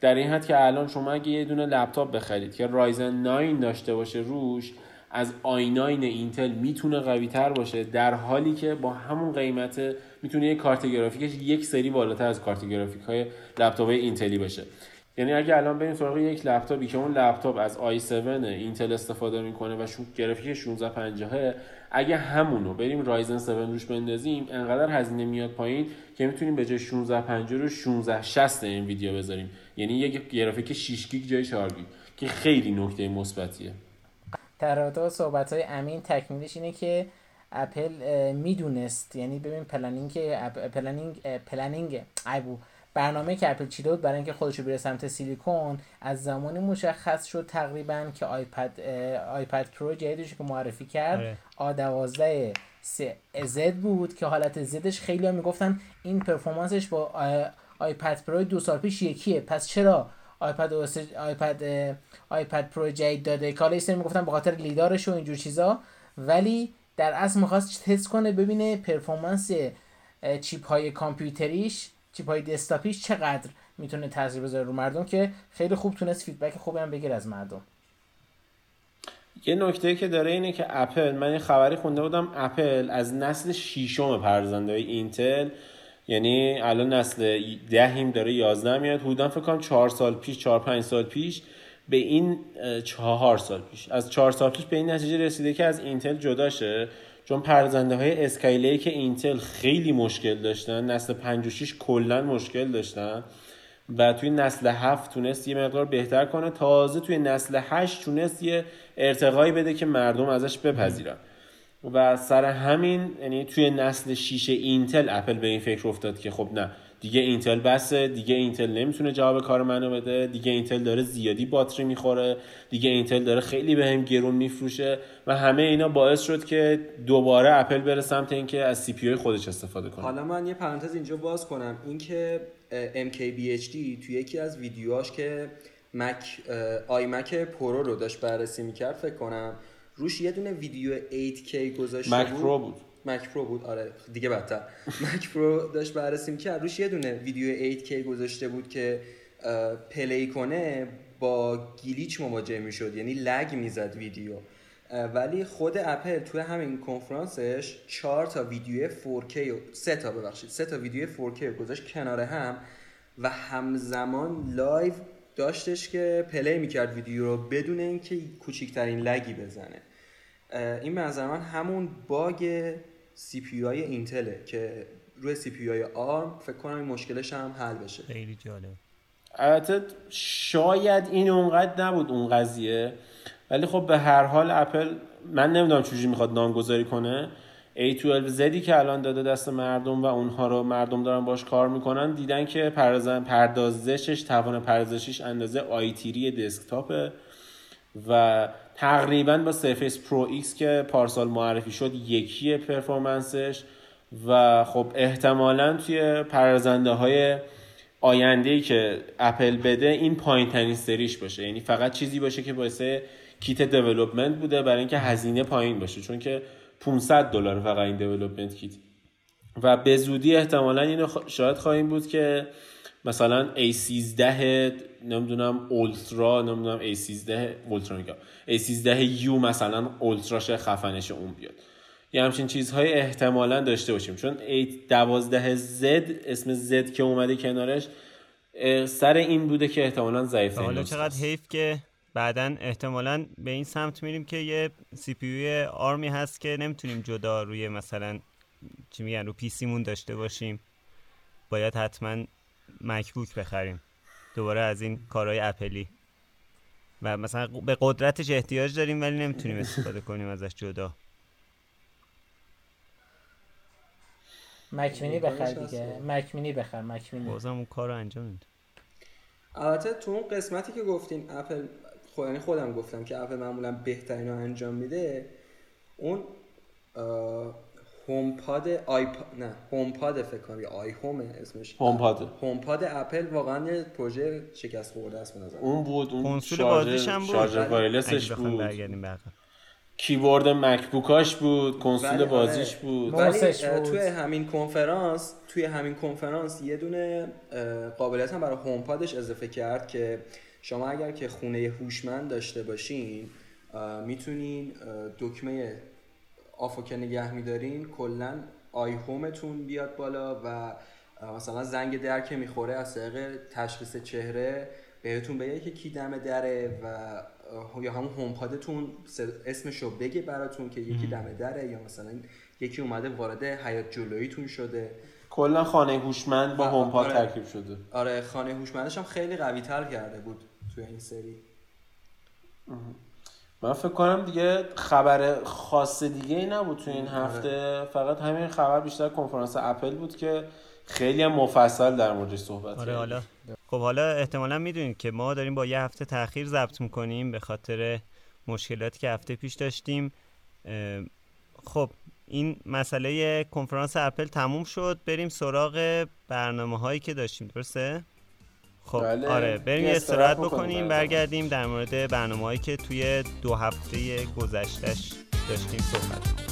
در این حد که الان شما اگه یه دونه لپتاپ بخرید که رایزن 9 داشته باشه روش از آیناین اینتل می‌تونه قوی تر باشه در حالی که با همون قیمت می‌تونه یک کارت گرافیکش یک سری بالاتر از کارت گرافیک های لپتاپ اینتلی باشه. یعنی اگه الان بریم سراغ یک لپتاپی که اون لپتاپ از i7 اینتل استفاده می‌کنه و توش گرافیک 1650 اگه همونو بریم رایزن 7 روش بندازیم انقدر هزینه میاد پایین که می‌تونیم به جای 1650 رو 1660 انویدیا بذاریم. یعنی یک گرافیک 6 گیگ جای 4 گیگ که خیلی نکته مثبتیه. در رابطه با صحبت های امین تکمیلش اینه که اپل می‌دونست یعنی ببین planning planning planning ای بود برنامه که اپل چیده بود برای اینکه خودشو بره سمت سیلیکون از زمانی مشخص شد تقریبا که آیپد آیپد پرو جدیدش که معرفی کرد A12Z بود که حالت Z ش خیلی ها می‌گفتن این performance ش با آیپد پرو دو سال پیش یکیه. پس چرا آیپد آیپد آیپد پرو جدید داده. که حالا می‌گفتن به خاطر LiDAR ش و اینجور چیزا. ولی در اصل می‌خواست تست کنه ببینه performance چیپ های کامپیوتریش چیپ های دسکتاپیش چقدر می‌تونه تاثیر بذاره رو مردم که خیلی خوب تونست feedback خوبی هم بگیره از مردم. یه نکته که داره اینه که اپل من یه خبری خونده بودم اپل از نسل شیشم پردازنده اینتل یعنی الان نسل دهیم داره یازده میاد. حدودا فکر کنم چهار سال پیش چهار پنج سال پیش به این چهار سال پیش. از چهار سال پیش به این نتیجه رسیده که از اینتل جدا شه. چون پردازنده های Skylake اینتل خیلی مشکل داشتن نسل 5 و 6 کلا مشکل داشتن و توی نسل 7 تونست یه مقدار بهتر کنه تازه توی نسل 8 تونست یه ارتقایی بده که مردم ازش بپذیرن. و سر همین یعنی توی نسل 6 اینتل اپل به این فکر افتاد که خب نه دیگه اینتل بسه دیگه اینتل نمی‌تونه جواب کار منو بده دیگه اینتل داره زیادی باتری می‌خوره دیگه اینتل داره خیلی به هم گرون میفروشه و همه اینا باعث شد که دوباره اپل بره سمت اینکه از CPU خودش استفاده کنه. حالا من یه پرانتز اینجا باز کنم. اینکه MKBHD توی یکی از ویدیوهاش که مک آی مک پرو رو داشت بررسی می‌کرد فکر کنم روش یه دونه ویدیو 8K گذاشته مک پرو بود. مک پرو بود. آره دیگه بدتر. <laughs> مک پرو داشت بررسی می‌کرد. روش یه دونه ویدیو 8K گذاشته بود که play کنه با glitch مواجه می‌شد. یعنی lag می‌زد ویدیو. ولی خود اپل توی همین کنفرانسش چهار تا ویدیو 4K و سه تا ببخشید سه تا ویدیو 4K گذاشت کنار هم و همزمان live داشتش که play می‌کرد ویدیو رو بدون اینکه کوچکترین lag ی بزنه. این به نظر من همون bug CPU های اینتله که روی CPU های ARM فکر کنم این مشکلش هم حل بشه. خیلی جالب. البته شاید این اونقدر نبود اون قضیه ولی خب به هر حال اپل من نمی‌دونم چجوری می‌خواد نامگذاری کنه. A12Z که الان داده دست مردم و اونها رو مردم دارن باش کار می‌کنن دیدن که پردازشش توان پردازشش اندازه آیتیری دسکتاپه و تقریبا با سرفیس پرو ایکس که پارسال معرفی شد یکی performance ش. و خب احتمالا توی پردازنده های آینده که اپل بده این پایین ترین سریش باشه. یعنی فقط چیزی باشه که باعث kit development بوده برای اینکه هزینه پایین باشه. چون که 500 دلار فقط این development kit. و به زودی احتمالا اینو شاید خواهیم بود که مثلا A13 نمی‌دونم اولترا نمی‌دونم A13 اولترا میگم. A13 U مثلا اولتراش خفنش اون بیاد. یه همچین چیزهای احتمالا داشته باشیم. چون A12Z اسم Z که اومده کنارش سر این بوده که احتمالا ضعیف حالا چقدر حیف که بعدا احتمالا به این سمت میریم که یه سی پی آرمی هست که نمی‌تونیم جدا روی مثلا چی میگن رو پیسیمون داشته باشیم. باید حتما مکبوک بخریم. دوباره از این کارهای اپلی. و مثلا به قدرتش احتیاج داریم ولی نمی‌تونیم استفاده کنیم ازش جدا. مکمینی بخر دیگه. مکمینی بخر مکمینی. بازم اون کار رو انجام میده البته تو اون قسمتی که گفتیم اپل خود یعنی خودم گفتم که اپل معمولا بهترین رو انجام میده اون پاد آیپ نه هوم پاد فکر کنم یا آی هوم اسمش. هوم پاد هوم پاد اپل واقعا یه پروژه شکست خورده است به نظر اون بود اون کنسول بازیش هم بود. شارژر wireless ش بود. برگردیم به کیبورد مکبوکاش بود کنسول ولی بازیش آره. بود. ولی. توی همین کنفرانس توی همین کنفرانس یه دونه قابلیت هم برای هوم پادش اضافه کرد که شما اگر که خونه هوشمند داشته باشین می‌تونین دکمه آفو که نگه میدارین کلا آی هومتون بیاد بالا و مثلا زنگ در که می‌خوره از طریق تشخیص چهره بهتون بگه که کی دم دره و یا همون هوم پادتون اسمشو بگه براتون که یکی دم دره یا مثلا یکی اومده وارد حیات جلوییتون شده. کلا خانه هوشمند با هوم پاد آره. ترکیب شده. آره خانه هوشمندش هم خیلی قوی تر کرده بود توی این سری. من فکر کنم دیگه خبر خاص دیگه ای نبود تو این هفته. فقط همین خبر بیشتر کنفرانس اپل بود که خیلی هم مفصل در موردش صحبت آره. حالا. خب حالا احتمالا می‌دونید که ما داریم با یه هفته تاخیر ضبط می‌کنیم به خاطر مشکلاتی که هفته پیش داشتیم. خب این مسئله کنفرانس اپل تموم شد. بریم سراغ برنامه هایی که داشتیم درسته؟ خب بله. آره بریم یه استراحت بکنیم بعد. برگردیم در مورد برنامه هایی که توی دو هفته گذشتش داشتیم صحبت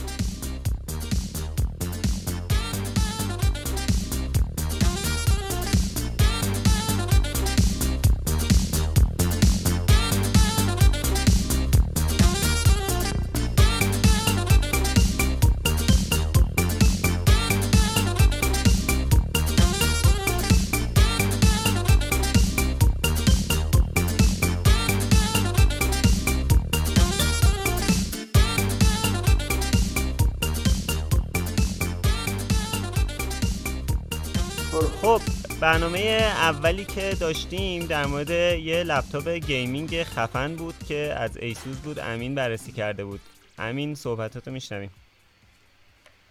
برنامه اولی که داشتیم در مورد یه لپتاپ gaming خفن بود که از ایسوس بود امین بررسی کرده بود. امین صحبتاتو میشنویم.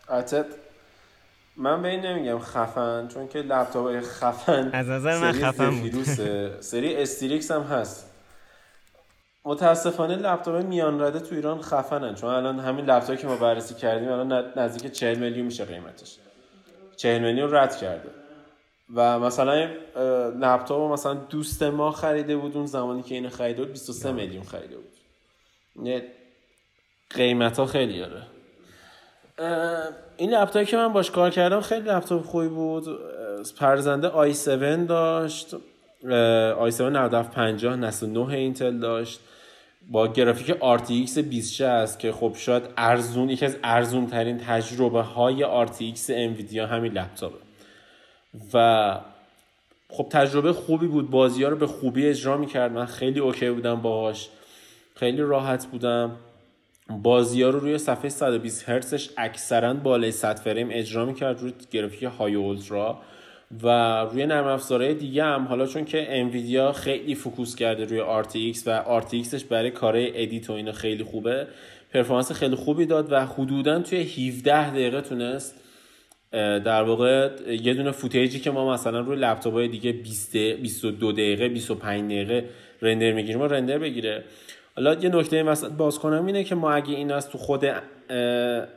البته من به این نمیگم خفن چون که لپتاپ خفن از نظر من خفن بود. سری استریکس هم هست. متاسفانه لپتاپ میان رده تو ایران خفنن چون الان همین لپتاپی که ما بررسی کردیم الان نزدیک 40 میلیون میشه قیمتش. 40 میلیون رد کرده. و مثلا لپتاپ مثلا دوست ما خریده بود اون زمانی که اینو خریده بود 23 میلیون خریده بود. قیمت ها خیلی داره این لپتاپی که من باش کار کردم خیلی لپتاپ خوبی بود. پرزنده i7 داشت. i7 9750 نسل 9 اینتل داشت. با گرافیک RTX 2060 که خب شاید ارزون یکی از ارزون ترین تجربه های RTX انویدیا همین لپتاپه. و خب تجربه خوبی بود. بازی ها رو به خوبی اجرا می‌کرد. من خیلی okay بودم باهاش. خیلی راحت بودم. بازی ها رو روی صفحه 120 هرتزش اکثرا بالای 100 فریم اجرا می‌کرد. روی گرافیک های ultra. و روی نرم افزارهای دیگه هم. حالا چون که انویدیا خیلی focus کرده روی RTX و RTX ش برای کارهای edit و اینا خیلی خوبه. performance خیلی خوبی داد و حدودا توی 17 دقیقه تونست در واقع یه دونه فوتیجی که ما مثلا روی لپتاپ های دیگه 20 22 دقیقه 25 دقیقه رندر می‌گیریم و رندر بگیره. حالا یه نکته وسط باز کنم اینه که ما اگه این از تو خود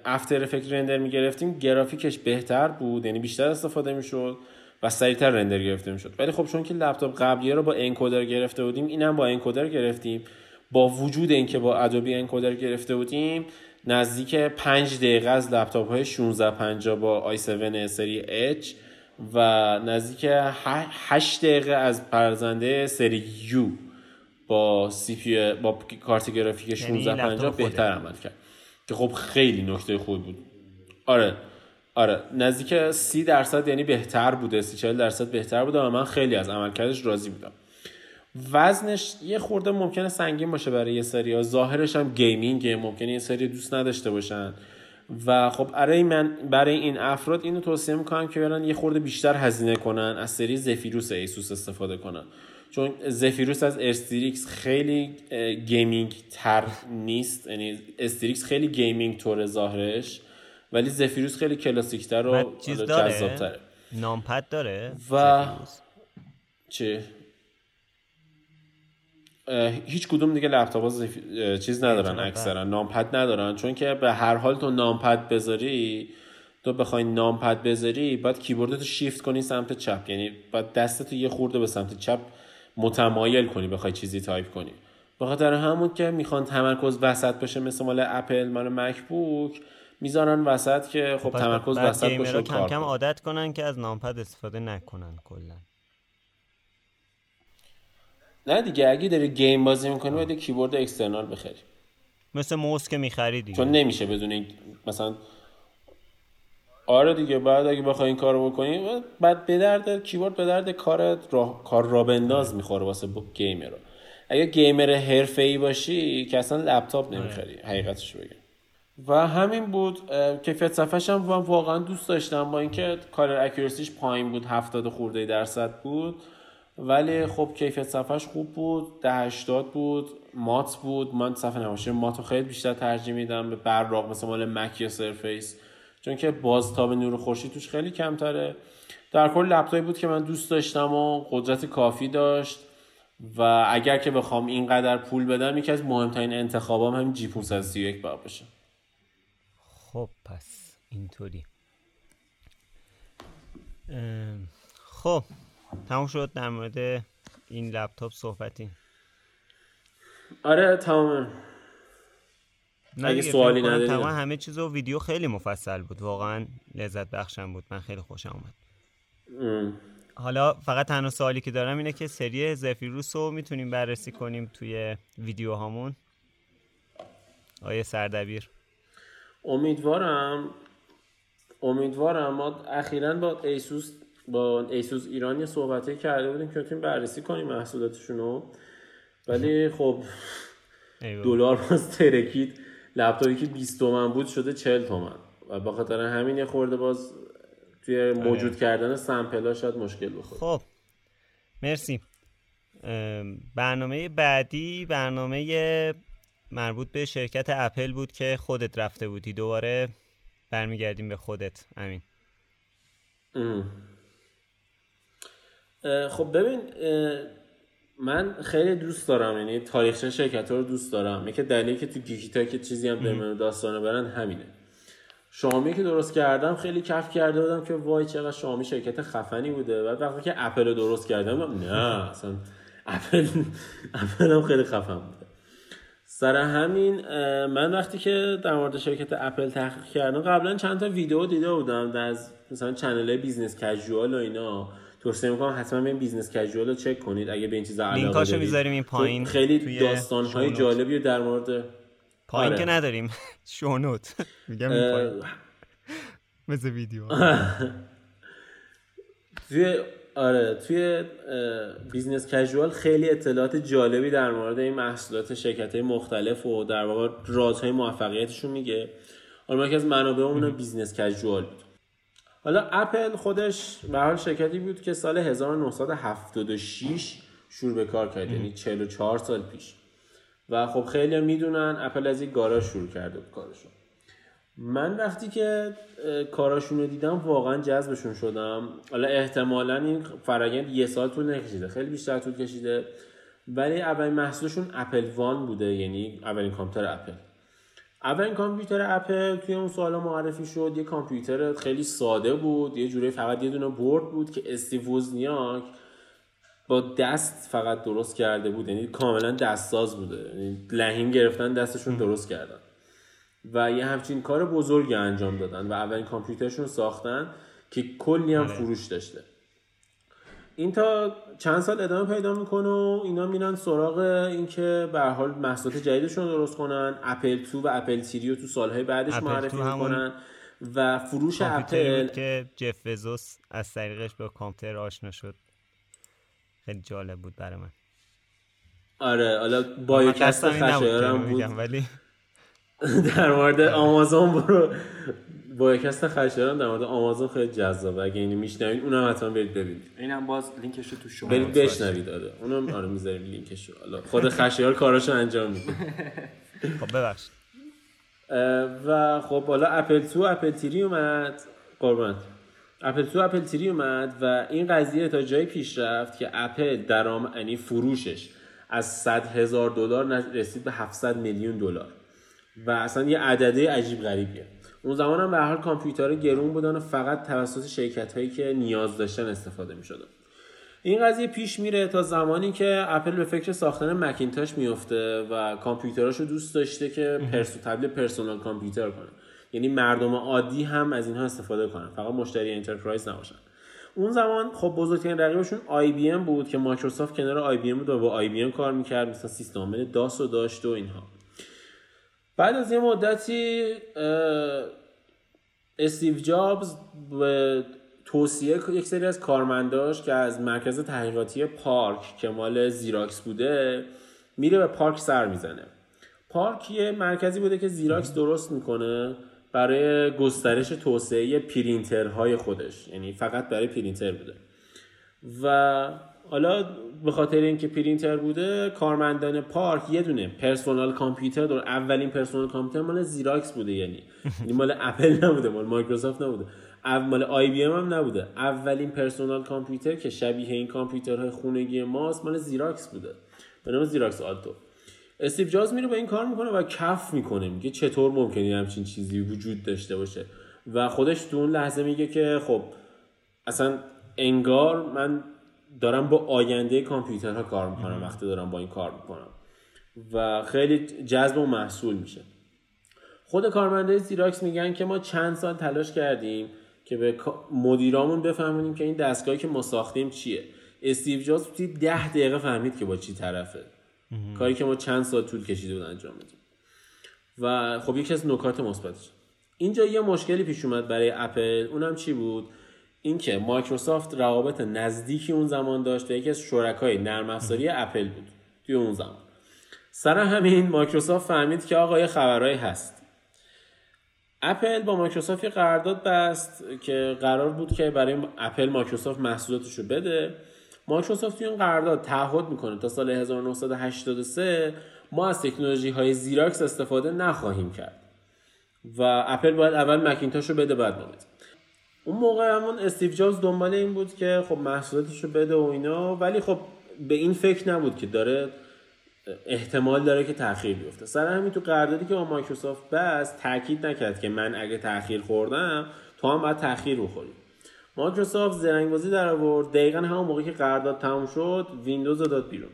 افتر افکت رندر می‌گرفتیم گرافیکش بهتر بود یعنی بیشتر استفاده می‌شد و سریعتر رندر گرفته می‌شد. ولی خب چون که لپتاپ قبلیه رو با انکودر گرفته بودیم اینم با انکودر گرفتیم. با وجود اینکه با ادوبی انکودر گرفته بودیم نزدیک 5 دقیقه از لپتاپ های 1650 با i7 سری H و نزدیک 8 دقیقه از پردازنده سری U با سی پی با کارت گرافیک 1650 یعنی بهتر عمل کرد. که خب خیلی نکته خوبی بود. آره آره. نزدیک 30 درصد یعنی بهتر بوده 30 40 درصد بهتر بوده و من خیلی از عملکردش راضی بودم. وزنش یه خورده ممکنه سنگین باشه برای یه سری ها. ظاهرش هم gaming ه ممکنه یه سری دوست نداشته باشن. و خب برای من برای این افراد اینو توصیه می‌کنم که برن یه خورده بیشتر هزینه کنن از سری زفیروس ایسوس استفاده کنن. چون زفیروس از استریکس خیلی gaming تر نیست. یعنی استریکس خیلی gaming طور ظاهرش ولی زفیروس خیلی کلاسیکتر و جذابتره. numpad داره و چه؟ هیچ کدوم دیگه لپتاپ زف... چیز ندارن اکثرا numpad ندارن. چون که به هر حال تو numpad بذاری تو بخوای numpad بذاری باید کیبوردتو شیفت کنی سمت چپ. یعنی باید دستتو یه خورده به سمت چپ متمایل کنی بخوای چیزی تایپ کنی. بخاطر همون که می‌خوان تمرکز وسط باشه مثل مال اپل مال مکبوک می‌ذارن وسط که خب تمرکز وسط باشه کم کم عادت کنن که از numpad استفاده نکنن کلا. نه دیگه اگه داری game بازی می‌کنی باید کیبورد external بخری. مثل موس که می‌خری چون نمیشه بدون مثلا آره دیگه بعد اگه بخوای این کارو بکنی بعد به درد کیبورد به درد کارت راه... کار را بنداز می‌خوره واسه gamer رو. اگه gamer حرفه‌ای باشی که اصلا لپتاپ نمی‌خری حقیقتش بگم. و همین بود کیفیت صفحش هم واقعا دوست داشتم با اینکه color accuracy ش پایین بود 70 خورده درصد بود. ولی خب کیفیت صفحش خوب بود ده 80 بود مات بود. من صفحه مات رو خیلی بیشتر ترجیح میدم به براق مثل مال مک یا سرفیس. چون که بازتاب نور خورشید توش خیلی کمتره. در کل لپتاپی بود که من دوست داشتم و قدرت کافی داشت. و اگر که بخوام اینقدر پول بدم یکی از مهمترین انتخابام هم جی 531 باید باشه. خب پس اینطوری. خب تموم شد در مورد این لپتاپ صحبتی آره تمام اگه سوالی نداری. تمام همه چیز و ویدیو خیلی مفصل بود. واقعا لذت بخشم بود. من خیلی خوشم اومد. حالا فقط تنها سوالی که دارم اینه که سری زفیروس رو می‌تونیم بررسی کنیم توی ویدیو هامون آیه سردبیر. امیدوارم امیدوارم ما اخیرا با ایسوس با ایسوس ایرانی صحبتی کرده بودیم که بتونیم بررسی کنیم محصولاتشون رو. ولی خب دلار باز ترکید. لپتاپی که 20 تومن بود شده 40 تومن. و به خاطر همین یه خورده باز توی آره. موجود کردن sample شاید مشکل بخوره. خب. مرسی. برنامه بعدی برنامه مربوط به شرکت اپل بود که خودت رفته بودی. دوباره برمیگردیم به خودت. امین. خب ببین من خیلی دوست دارم یعنی تاریخچه شرکت رو دوست دارم. یکی دلیلی که تو گیکیتا که چیزی هم داریم داستانه برن همینه. شامی که درست کردم خیلی کف کرده بودم که وای چقدر شامی شرکت خفنی بوده. و وقتی که اپل رو درست کردم نه اصلا اپل <laughs> اپل هم خیلی خفن بوده. سر همین من وقتی که در مورد شرکت اپل تحقیق کردم قبلا چند تا ویدیو دیده بودم از مثلا channel Business Casual و اینا. توصیه می‌کنم حتما این Business Casual رو چک کنید. اگه به این چیزا علاقه دارید. می‌ذاریم این پایین خیلی داستان های جالبی در مورد پایین آره. که نداریم. <laughs> show note <laughs> میگم این پایین. <laughs> مثل ویدیو. توی آره توی Business Casual خیلی اطلاعات جالبی در مورد این محصولات شرکت های مختلف و در واقع رازهای موفقیتشون میگه. حالا یکی از منابعمون Business Casual بود. حالا اپل خودش به حال شرکتی بود که سال 1976 شروع به کار کرد یعنی 44 سال پیش. و خب خیلی می‌دونن اپل از یک گاراژ شروع کرده بود کارشون. من وقتی که کاراشون رو دیدم واقعا جذبشون شدم. حالا احتمالا این فرایند یه سال طول نکشیده. خیلی بیشتر طول کشیده. ولی اولین محصولشون اپل وان بوده یعنی اولین کامپیوتر اپل. اولین کامپیوتر اپل توی اون سالا معرفی شد یه کامپیوتر خیلی ساده بود یه جوری فقط یه دونه برد بود که استیو وزنیاک با دست فقط درست کرده بود یعنی کاملا دستساز بوده یعنی لحیم گرفتن دستشون درست کردن. و یه همچین کار بزرگی انجام دادن و اولین کامپیوترشون ساختن که کلی هم آره. فروش داشته. این تا چند سال ادامه پیدا می‌کنه و اینا میرن سراغ اینکه به حال محصولات جدیدشون درست کنن. Apple Two و Apple Three رو تو سالهای بعدش معرفی می‌کنن و فروش اپل که جف بزوس از طریقش با کامپیوتر آشنا شد. خیلی جالب بود برای من. آره حالا پادکست خشایارم بود. ولی <laughs> در مورد آمازون برو. پادکست خشایارم در مورد آمازون خیلی جذابه. اگه اینو میشنوید اونم حتما برید ببینید. اینم باز لینکش رو تو شما برید بشنوید آره. اونم آره می‌ذاریم لینکش رو حالا خود خشایار کاراشو انجام میده. <laughs> خب ببخشید. و خب حالا Apple Two Apple Three اومد. قربان. Apple Two Apple Three اومد و این قضیه تا جایی پیش رفت که اپل درآمد یعنی فروشش از 100 هزار دلار رسید به 700 میلیون دلار. و اصلا یه عدده عجیب غریبیه. اون زمان هم به حال کامپیوتر گرون بودن و فقط توسط شرکت هایی که نیاز داشتن استفاده می شدن. این قضیه پیش میره تا زمانی که اپل به فکر ساختن مکینتاش میفته و کامپیوتراشو دوست داشته که پرسو تبدیل personal computer کنه. یعنی مردم عادی هم از اینها استفاده کنن. فقط مشتری enterprise نباشن. اون زمان خب بزرگترین رقیبشون آی بی ام بود که مایکروسافت کنار آی بی ام بود و با آی بی ام کار می‌کرد. مثلا سیستم عامل داس و داشت و اینها. بعد از یه مدتی استیو جابز به توصیه یک سری از کارمنداش که از مرکز تحقیقاتی پارک که مال زیراکس بوده میره به پارک سر می‌زنه. پارک یه مرکزی بوده که زیراکس درست می‌کنه برای گسترش توسعه پرینترهای خودش. یعنی فقط برای پرینتر بوده. و حالا به خاطر اینکه پرینتر بوده کارمندان پارک یه دونه personal computer دور اولین personal computer مال زیراکس بوده یعنی. <laughs> یعنی مال اپل نبوده مال مایکروسافت نبوده. مال IBM هم نبوده. اولین personal کامپیوتر که شبیه این کامپیوترهای خونگی ماست مال زیراکس بوده. به نام زیراکس آلتو استیو جابز میره با این کار می‌کنه و کف می‌کنه. میگه چطور ممکنه همچین چیزی وجود داشته باشه؟ و خودش تو اون لحظه میگه که خب اصلا انگار من دارم با آینده کامپیوترها کار می‌کنم وقتی دارم با این کار می‌کنم. و خیلی جذب محصول میشه. خود کارمنده زیراکس میگن که ما چند سال تلاش کردیم که به مدیرامون بفهمونیم که این دستگاهی که ما ساختیم چیه. استیو جابز توی ده دقیقه فهمید که با چی طرفه. کاری که ما چند سال طول کشیده بود انجام بدیم و خب یکی از نکات مثبتش. اینجا یه مشکلی پیش اومد برای اپل اونم چی بود؟ اینکه مایکروسافت روابط نزدیکی اون زمان داشت و یکی از شرکای نرم افزاری اپل بود توی اون زمان. سر همین مایکروسافت فهمید که آقا یه خبرهایی هست. اپل با مایکروسافت یه قرارداد بست که قرار بود که برای اپل مایکروسافت محصولاتش رو بده. مایکروسافت توی این قرارداد تعهد می‌کنه تا سال 1983 ما از تکنولوژی های زیراکس استفاده نخواهیم کرد و اپل باید اول مکینتاش رو بده بعد ما اون موقع همون استیو جابز دنبال این بود که خب محصولاتش رو بده و اینا. ولی خب به این فکر نبود که داره احتمال داره که تاخیر بیفته. سر همین تو قراردادی که با مایکروسافت بست تاکید نکرد که من اگه تاخیر خوردم تو هم باید تاخیر بخوری. مایکروسافت زرنگبازی در آورد. دقیقا همون موقعی که قرارداد تموم شد ویندوز رو داد بیرون.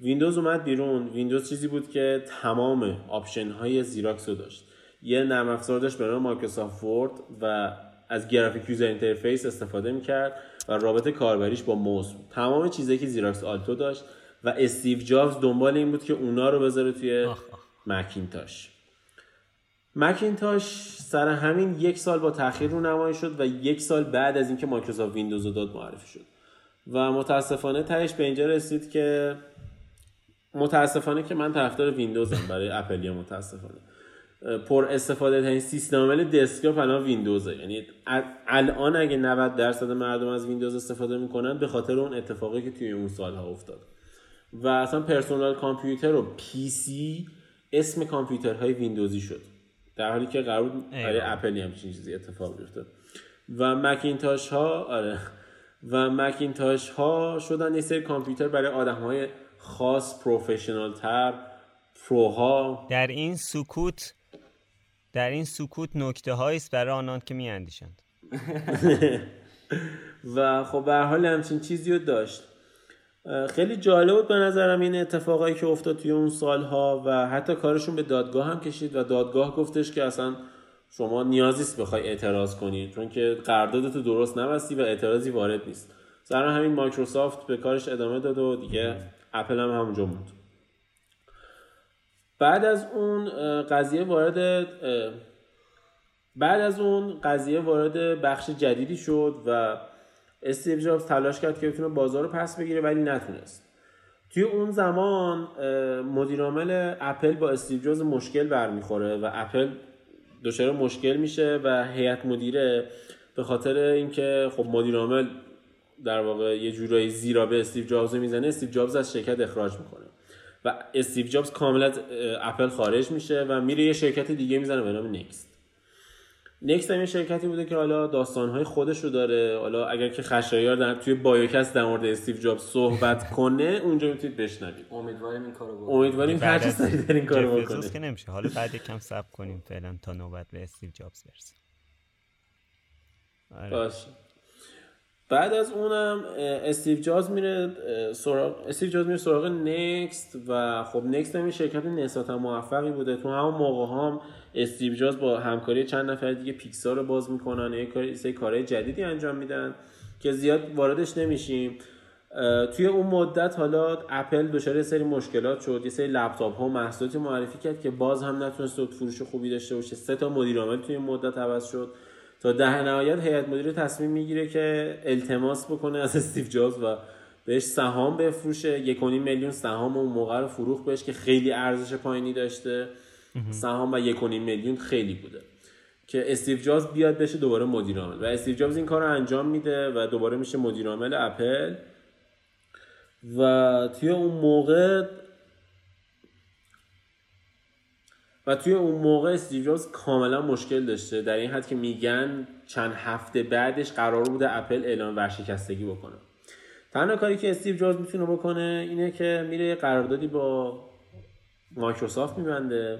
ویندوز اومد بیرون. ویندوز چیزی بود که تمام option های زیراکس رو داشت. یه نرم افزار داشت به نام مایکروسافت ورد و از graphic user interface استفاده می‌کرد و رابط کاربریش با موس تمام چیزایی که زیراکس آلتو داشت و استیو جابز دنبال این بود که اونا رو بذاره توی مکینتاش مکینتاش سر همین یک سال با تاخیر رو نمایی شد و یک سال بعد از اینکه مایکروسافت ویندوز رو داد معرفی شد. و متاسفانه تهش به اینجا رسید که متاسفانه که من طرفدار ویندوزم برای اپلیا متاسفانه. پر استفاده ترین سیستم عامل desktop الان ویندوزه. یعنی الان اگه 90 درصد مردم از ویندوز استفاده می‌کنن به خاطر اون اتفاقی که توی اون سالها افتاد. و اصلا personal کامپیوتر و PC اسم کامپیوترهای ویندوزی شد. در حالی که قرار بود برای اپل همچین چیزی اتفاق بیفته و مکینتاش ها آره. و مکینتاش ها شدن یه سری کامپیوتر برای آدم های خاص professional تر pro ها. در این سکوت در این سکوت نکته است برای آنان که میاندیشند. <laughs> و خب به حال همچین چیزی رو داشت. خیلی جالب بود به نظرم این اتفاقایی که افتاد توی اون سالها و حتی کارشون به دادگاه هم کشید و دادگاه گفتش که اصلا شما نیازیست بخوای اعتراض کنی چون که قراردادتو درست نبستی و اعتراضی وارد نیست. سر همین مایکروسافت به کارش ادامه داد و دیگه اپل هم همونجا بود بعد از اون قضیه وارد بعد از اون قضیه وارد بخش جدیدی شد و استیو جابز تلاش کرد که بتونه بازار رو پس بگیره ولی نتونست. توی اون زمان مدیرعامل اپل با استیو جابز مشکل برمیخوره و اپل دچار مشکل میشه و هیئت مدیره به خاطر اینکه خب مدیرعامل در واقع یه جورایی زیرآب استیو جابز می‌زنه استیو جابز از شرکت اخراج می‌کنه. و استیو جابز کاملا اپل خارج میشه و میره یه شرکت دیگه می‌زنه به نام نکست. نکست هم یه شرکتی بوده که حالا داستانهای خودش رو داره. حالا اگر که خشایار در توی بایوکست در مورد استیو جابز صحبت کنه اونجا می‌تونید بشنوید. امیدواریم این کارو بکنه. امیدواریم هر در این کارو بکنه. که نمیشه. حالا بعد یکم صبر کنیم فعلا تا نوبت به استیو جابز برسه آره. باشه. بعد از اونم استیو جابز میره سراغ استیو جابز میره سراغ نکست و خب نکست هم شرکت نسبتا موفقی بوده. تو همون موقع هم استیو جابز با همکاری چند نفر دیگه پیکسار رو باز می‌کنن یه کاری سری کارهای جدیدی انجام میدن که زیاد واردش نمیشیم. توی اون مدت حالا اپل دچار سری مشکلات شد یه سری لپتاپ ها و محصولاتی معرفی کرد که باز هم نتونست فروش خوبی داشته باشه. سه تا مدیر عامل توی مدت عوض شد. تا در نهایت هیئت مدیره تصمیم می‌گیره که التماس بکنه از استیو جابز و بهش سهام بفروشه. یک میلیون سهام اون موقع رو فروخت بهش که خیلی ارزش پایینی داشته. سهام و یک میلیون خیلی بوده. که استیو جابز بیاد بشه دوباره مدیر عامل. و استیو جابز این کار انجام میده و دوباره میشه مدیر عامل اپل. و توی اون موقع و توی اون موقع استیو جابز کاملا مشکل داشته. در این حد که میگن چند هفته بعدش قرار بوده اپل اعلان ورشکستگی بکنه. تنها کاری که استیو جابز می‌تونه بکنه اینه که میره قراردادی با مایکروسافت میبنده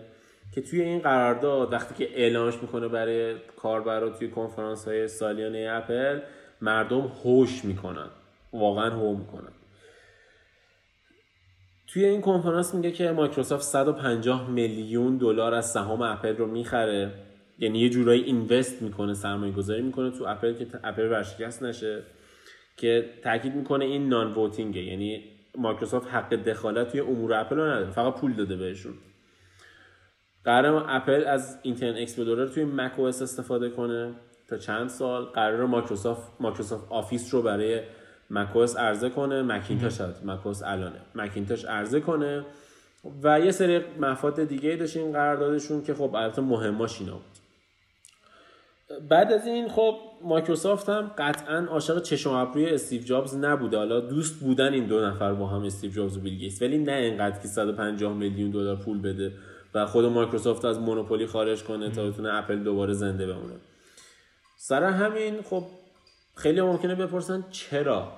که توی این قرارداد وقتی که اعلانش می‌کنه برای کاربرا توی کنفرانس های سالیانه اپل مردم هوش می‌کنن. واقعا هو می‌کنن. توی این کنفرانس میگه که مایکروسافت 150 میلیون دلار از سهام اپل رو می‌خره. یعنی یه جورایی invest می‌کنه سرمایه گذاری می‌کنه تو اپل که اپل ورشکست نشه که تاکید می‌کنه این non-voting ه یعنی مایکروسافت حق دخالت توی امور اپل رو نداره فقط پول داده بهشون. قراره اپل از اینترنت اکسپلورر توی مک او اس استفاده کنه تا چند سال. قراره مایکروسافت مایکروسافت آفیس رو برای مک او اس عرضه کنه مکینتاش مک او اس الانه. مکینتاش عرضه کنه و یه سری مفاد دیگه داشت این قراردادشون که خب البته مهماش اینا بود. بعد از این خب مایکروسافت هم قطعا عاشق چشم ابروی استیو جابز نبوده. حالا دوست بودن این دو نفر با هم استیو جابز و بیل گیتس ولی نه اینقدر که 150 میلیون دلار پول بده و خود مایکروسافت از monopoly خارج کنه تا بتونه اپل دوباره زنده بمونه. سر همین خب خیلی ممکنه بپرسن چرا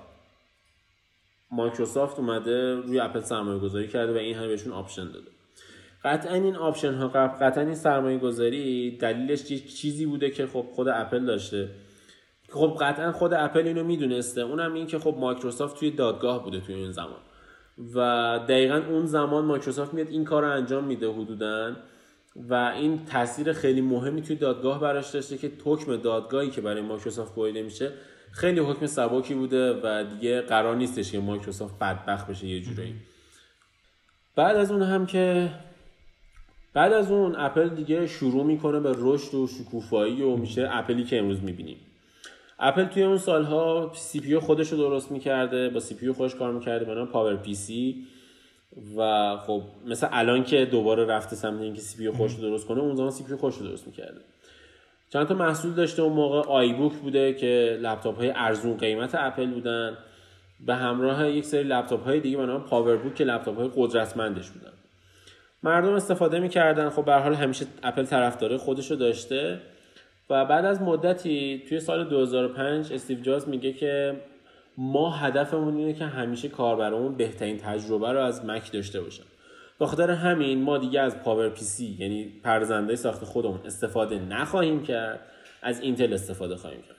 مایکروسافت اومده روی اپل سرمایه گذاری کرده و این همه بهشون option داده. قطعا این option ها قطعا این سرمایه گذاری دلیلش چیزی بوده که خب خود اپل داشته. خب قطعا خود اپل اینو می‌دونسته. اونم این که خب مایکروسافت توی دادگاه بوده توی این زمان. و دقیقا اون زمان مایکروسافت میاد این کار رو انجام میده حدودا. و این تاثیر خیلی مهمی توی دادگاه براش داشته که حکم دادگاهی که برای مایکروسافت بریده میشه خیلی حکم سبکی بوده و دیگه قرار نیستش که مایکروسافت بدبخت بشه یه جورایی. بعد از اون هم که بعد از اون اپل دیگه شروع می‌کنه به رشد و شکوفایی و میشه اپلی که امروز می‌بینیم. اپل توی اون سالها CPU خودش رو درست می‌کرده با CPU خودش کار می‌کرده به نام PowerPC. و خب مثل الان که دوباره رفته سمت اینکه CPU خودش رو درست کنه اون زمان CPU خودش رو درست می‌کرده. چند تا محصول داشته اون موقع iBook بوده که لپتاپ های ارزون قیمت اپل بودن. به همراه یک سری لپتاپ های دیگه به نام PowerBook که لپتاپ های قدرتمندش بودن. مردم استفاده می‌کردن. خب به هر حال همیشه اپل طرفدار خودش رو داشته. و بعد از مدتی توی سال 2005 استیو جابز میگه که ما هدفمون اینه که همیشه کاربرمون بهترین تجربه رو از مک داشته باشن. بخاطر همین ما دیگه از PowerPC یعنی پردازنده ساخت خودمون استفاده نخواهیم کرد از اینتل استفاده خواهیم کرد.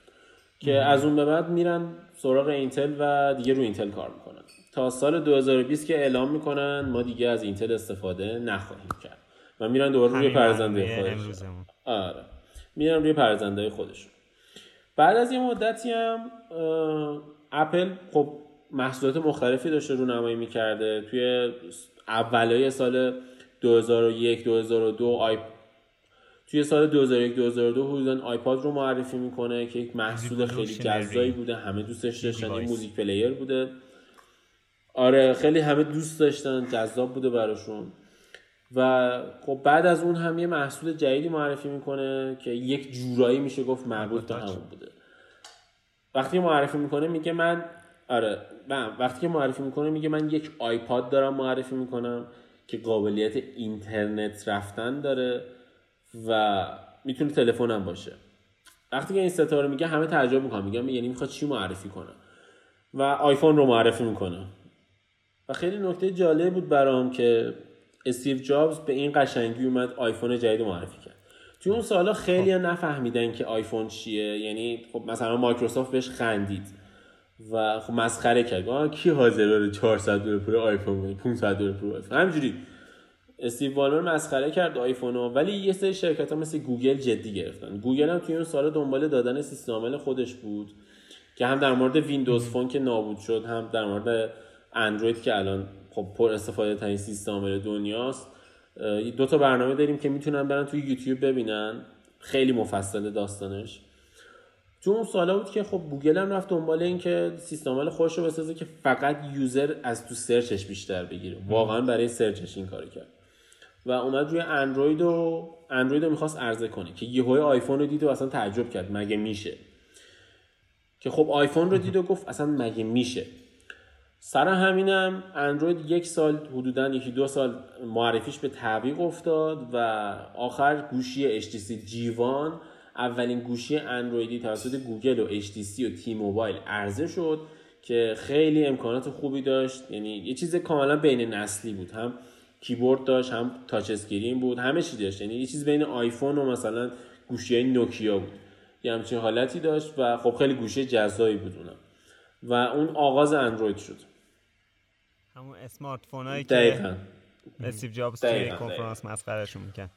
که از اون به بعد میرن سراغ اینتل و دیگه رو اینتل کار می‌کنن. تا سال 2020 که اعلام می‌کنن ما دیگه از اینتل استفاده نخواهیم کرد. و میرن دوباره روی پردازنده خودشون. آره. میرن روی پردازنده خودشون. بعد از یه مدتی هم اپل خب محصولات مختلفی داشته رو نمایی می‌کرده. توی اولای سال 2001 2002 آی توی سال 2001 2002 حدودا آیپاد رو معرفی می‌کنه که یک محصول خیلی جذابی بوده همه دوستش داشتن این music player بوده. آره خیلی همه دوست داشتن جذاب بوده براشون. و خب بعد از اون هم یه محصول جدیدی معرفی می‌کنه که یک جورایی میشه گفت مربوط به همون بوده. وقتی معرفی می‌کنه میگه من آره من وقتی که معرفی می‌کنه میگه من یک آیپاد دارم معرفی می‌کنم که قابلیت اینترنت رفتن داره و می‌تونه تلفنم باشه. وقتی که این سه تا رو میگه همه تعجب می‌کنن میگم یعنی می‌خواد چی معرفی کنه و آیفون رو معرفی می‌کنه و خیلی نکته جالب بود برام که استیو جابز به این قشنگی اومد آیفون جدید معرفی کرد. توی اون سالا خیلی خب. نفهمیدن که آیفون چیه. یعنی خب مثلا مایکروسافت بهش خندید و خب مسخره کرد. کی حاضره 400 دلار پول آیفون بده 500 دلار پول آیفون؟ همینجوری. استیو بالمر مسخره کرد آیفون رو ولی یه سری شرکت ها مثل گوگل جدی گرفتن. گوگل هم توی اون سال دنبال دادن سیستم عامل خودش بود که هم در مورد Windows Phone که نابود شد هم در مورد اندروید که الان خب پر استفاده ترین سیستم عامل دنیاست. دو تا برنامه داریم که می‌تونن برن توی یوتیوب ببینن. خیلی مفصل داستانش. تو اون سالا بود که خب گوگل هم رفت دنبال این که سیستم عامل خودش رو بسازه که فقط user از تو search ش بیشتر بگیره. واقعا برای search ش این کاری کرد. و اومد روی اندروید و اندروید رو می‌خواست عرضه کنه که یهو آیفون رو دید و اصلا تعجب کرد. مگه میشه؟ که خب آیفون رو دید و گفت اصلا مگه میشه؟ سر همینم. اندروید یک سال حدودا یکی دو سال معرفیش به تعویق افتاد و آخر گوشی HTC G1. اولین گوشی اندرویدی توسط گوگل و HTC و T-Mobile عرضه شد که خیلی امکانات خوبی داشت. یعنی یه چیز کاملا بین نسلی بود. هم کیبورد داشت هم touch screen بود همه چی داشت. یعنی یه چیز بین آیفون و مثلا گوشی های نوکیا بود. یه همچین حالتی داشت و خب خیلی گوشی جذابی بود اونم. و اون آغاز اندروید شد. همون smartphone هایی که استیو جابز توی کنفرانس مسخره‌شون می‌کرد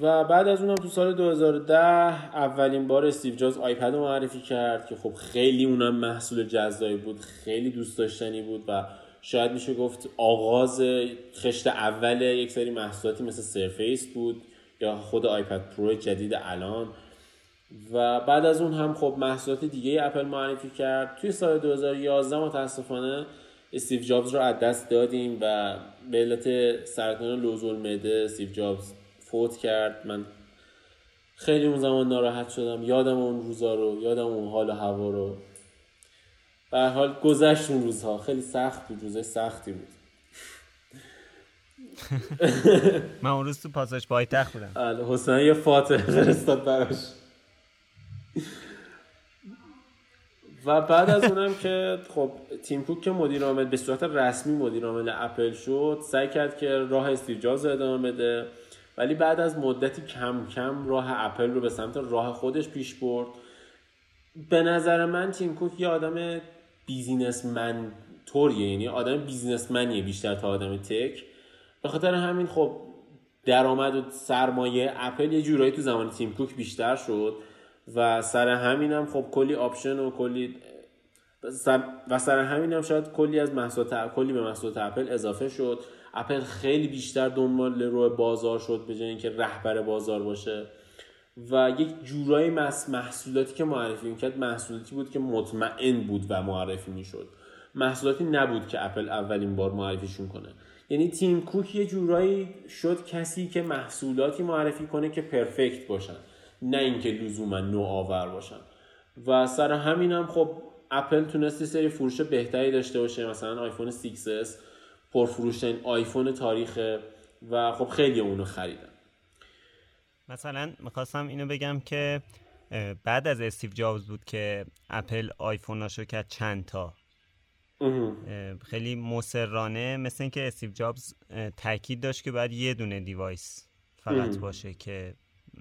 و بعد از اونم تو سال 2010 اولین بار استیو جابز آیپد رو معرفی کرد که خب خیلی اونم محصول جذابی بود خیلی دوست داشتنی بود و شاید میشه گفت آغاز خشت اول یک سری محصولاتی مثل سرفیس بود یا خود iPad Pro جدید الان. و بعد از اون هم خب محصولات دیگه اپل معرفی کرد. توی سال 2011 متاسفانه استیو جابز رو از دست دادیم و به علت سرطان لوزالمعده استیو جابز فوت کرد. من خیلی اون زمان ناراحت شدم. یادم اون روزا رو یادم اون حال و هوا رو. به حال گذشت اون روزها. خیلی سخت بود. روزای سختی بود. <laughs> من اون روز تو پاساژ پایتخت بودم. بله حسین یه فاتحه فرستاد براش. و بعد از اونم که خب تیم کوک که مدیر عامل به صورت رسمی مدیر عامل اپل شد سعی کرد که راه استیو جابز ادامه بده. ولی بعد از مدتی کم کم راه اپل رو به سمت راه خودش پیش برد. به نظر من تیم کوک یه آدم businessman طوریه یعنی آدم businessman یه بیشتر تا آدم tech. به خاطر همین خب درآمد و سرمایه اپل یه جورایی تو زمان تیم کوک بیشتر شد. و سر همینم خب کلی option و کلی و سر همینم شاید کلی از محصولات کلی به محصولات اپل اضافه شد. اپل خیلی بیشتر دنباله‌رو بازار شد به جای اینکه رهبر بازار باشه. و یک جورایی محصولاتی که معرفی می‌کرد محصولاتی بود که مطمئن بود و معرفی می‌شد. محصولاتی نبود که اپل اولین بار معرفیشون کنه. یعنی تیم کوک یه جورایی شد کسی که محصولاتی معرفی کنه که پرفکت باشن. نه اینکه لزوما نوآور باشن. و سر همینم خب اپل تونست سری فروش بهتری داشته باشه مثلا آیفون 6s پرفروشترین آیفون تاریخ و خب خیلی اونو خریدن. مثلا می‌خواستم اینو بگم که بعد از استیو جابز بود که اپل آیفوناشو کرد چند تا. خیلی مصرانه مثل اینکه استیو جابز تاکید داشت که باید یه دونه device فقط باشه که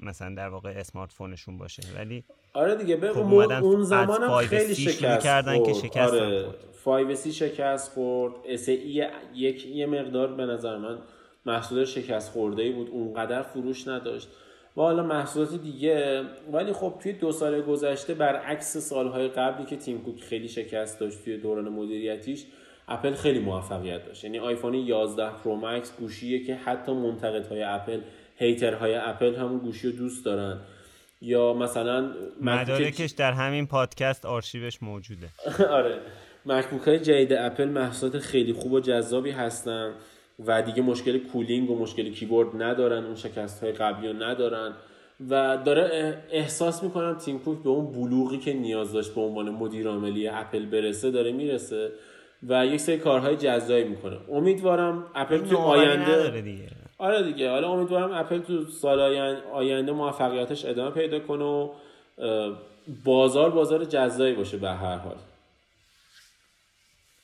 مثلا در واقع smartphone شون باشه. ولی آره دیگه به خب اون زمان هم خیلی شکست کردن که شکست آره 5C شکست خورد. SE یک یه مقدار به نظر من محصول شکست خورده ای بود. اونقدر فروش نداشت. و حالا محصولات دیگه ولی خب توی دو سال گذشته برعکس سالهای قبلی که تیم کوک خیلی شکست داشت توی دوران مدیریتیش اپل خیلی موفقیت داشت. یعنی آیفون 11 پرو مکس گوشیه که حتی منتقدهای اپل hater های اپل همون گوشی رو دوست دارن. یا مثلا مدارکش در همین پادکست آرشیوش موجوده. <laughs> آره. مکبوک های جدید اپل محصولات خیلی خوب و جذابی هستن و دیگه مشکل cooling و مشکل کیبورد ندارن اون شکست های قبلی رو ندارن و داره احساس می‌کنم تیم کوک به اون بلوغی که نیاز داشت به عنوان مدیر عاملی اپل برسه داره می‌رسه. و یک سری کارهای جذابی می‌کنه. امیدوارم اپل تو آینده دیگه. آره دیگه. حالا امیدوارم اپل تو سال آینده موفقیتش ادامه پیدا کنه و بازار بازار جذابی باشه به هر حال.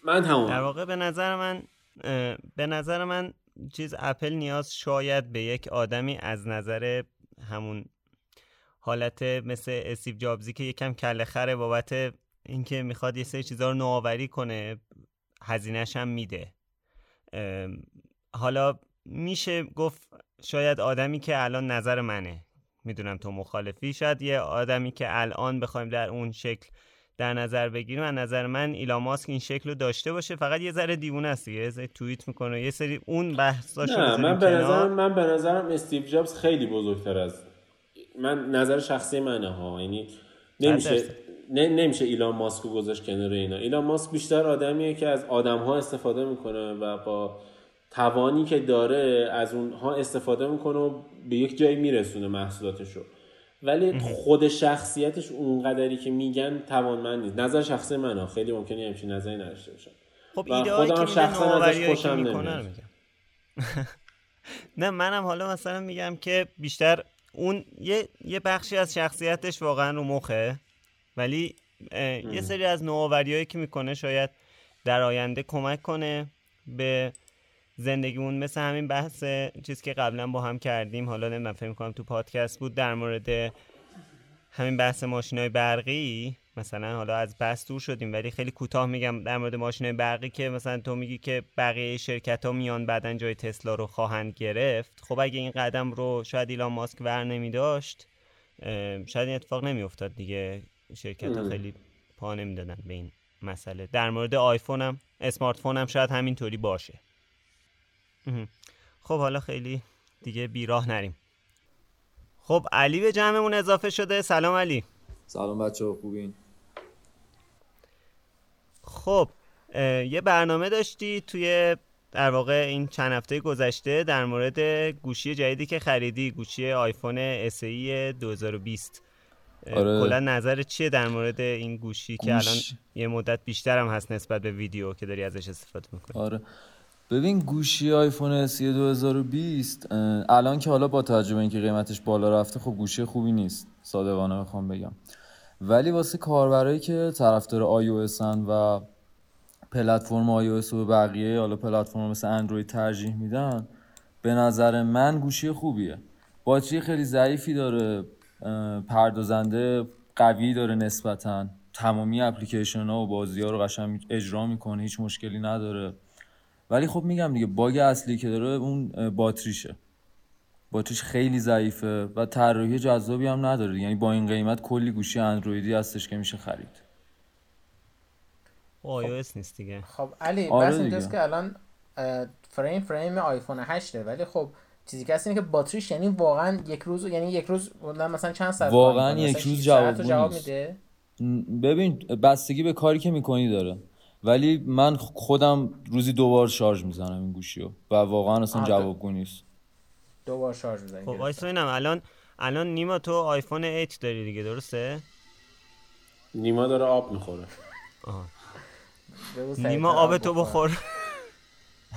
من همون. در واقع به نظر من به نظر من چیز اپل نیاز شاید به یک آدمی از نظر همون حالت مثل استیو جابزی که یکم کله خره بابت اینکه می‌خواد یه سری چیزا رو نوآوری کنه هزینهش هم میده. حالا میشه گفت شاید آدمی که الان نظر منه می‌دونم تو مخالفی شاید یه آدمی که الان بخوایم در اون شکل در نظر بگیریم از نظر من ایلان ماسک این شکل رو داشته باشه فقط یه ذره دیوونه است یه ذره توییت می‌کنه یه سری اون بحثاشو نه من به نظرم من به نظرم استیو جابز خیلی بزرگتر از من نظر شخصی منه ها. یعنی نمیشه نه نمیشه ایلان ماسک رو گذاشت کنار اینا. ایلان ماسک بیشتر آدمیه که از آدم ها استفاده می‌کنه و با توانی که داره از اونها استفاده می‌کنه و به یک جایی میرسونه محصولاتش رو ولی خود شخصیتش اونقدری که میگن توانمند نیست. نظر شخصی منه. خیلی ممکنه همچین نظری نداشته باشم. خب ایده که شخصا ازش خوشم نمیاد. <laughs> نه منم حالا مثلا میگم که بیشتر اون یه, یه بخشی از شخصیتش واقعا رو مخه. ولی یه سری از نوآوریایی که می‌کنه شاید در آینده کمک کنه به زندگیمون. مثل همین بحث چیز که قبلا با هم کردیم. حالا نمی‌دونم فکر کنم تو پادکست بود در مورد همین بحث های برقی. مثلا حالا از بحث دور شدیم ولی خیلی کوتاه میگم در مورد های برقی که مثلا تو میگی که بقیه شرکت ها میان بعدا جای تسلا رو خواهند گرفت. خب اگه این قدم رو شاید ایلان ماسک ور نمی داشت شاید این اتفاق نمی افتاد دیگه. شرکت ها خیلی پا نمی‌دادن به این مسئله. در مورد آیفون هم اسمارت فون هم شاید همینطوری باشه. خب حالا خیلی دیگه بیراه نریم. خب علی به جمعمون اضافه شده. سلام علی. سلام بچه خوبین؟ خب یه برنامه داشتی توی در واقع این چند هفته گذشته در مورد گوشی جدیدی که خریدی گوشی آیفون SE 2020 آره. کلا نظر چیه در مورد این گوشی که الان یه مدت بیشتر هم هست نسبت به ویدیو که داری ازش استفاده می‌کنی؟ آره. ببین گوشی آیفون SE 2020 الان که حالا با توجه به اینکه قیمتش بالا رفته خب گوشی خوبی نیست صادقانه بخوام بگم. ولی واسه کاربرایی که طرفدار iOS و پلتفرم iOS و بقیه حالا پلتفرم مثل اندروید ترجیح میدن به نظر من گوشی خوبیه. باتری خیلی ضعیفی داره. پردازنده قوی داره نسبتا. تمامی اپلیکیشن ها و بازی ها رو قشنگ اجرا می‌کنه هیچ مشکلی نداره. ولی خب میگم دیگه باگ اصلی که داره اون باتریشه. باتریش خیلی ضعیفه و طراحی جذابی هم نداره. یعنی با این قیمت کلی گوشی اندرویدی هستش که میشه خرید. iOS نیست دیگه. خب علی آره بس اینجاست که الان frame frame آیفون 8 ولی خب چیزی که هست اینه که باتریش یعنی واقعا یک روز یعنی یک روز مثلا چند ساعت واقعا یک روز جواب, جواب میده. ببین بستگی به کاری که می‌کنی داره. ولی من خودم روزی دوبار شارژ می‌زنم این گوشی رو و واقعا اصلا جوابگو نیست. دوبار شارژ می‌زنی. خب وایس الان الان نیما تو آیفون 8 داری دیگه درسته؟ نیما داره آب می‌خوره. نیما آب تو بخور.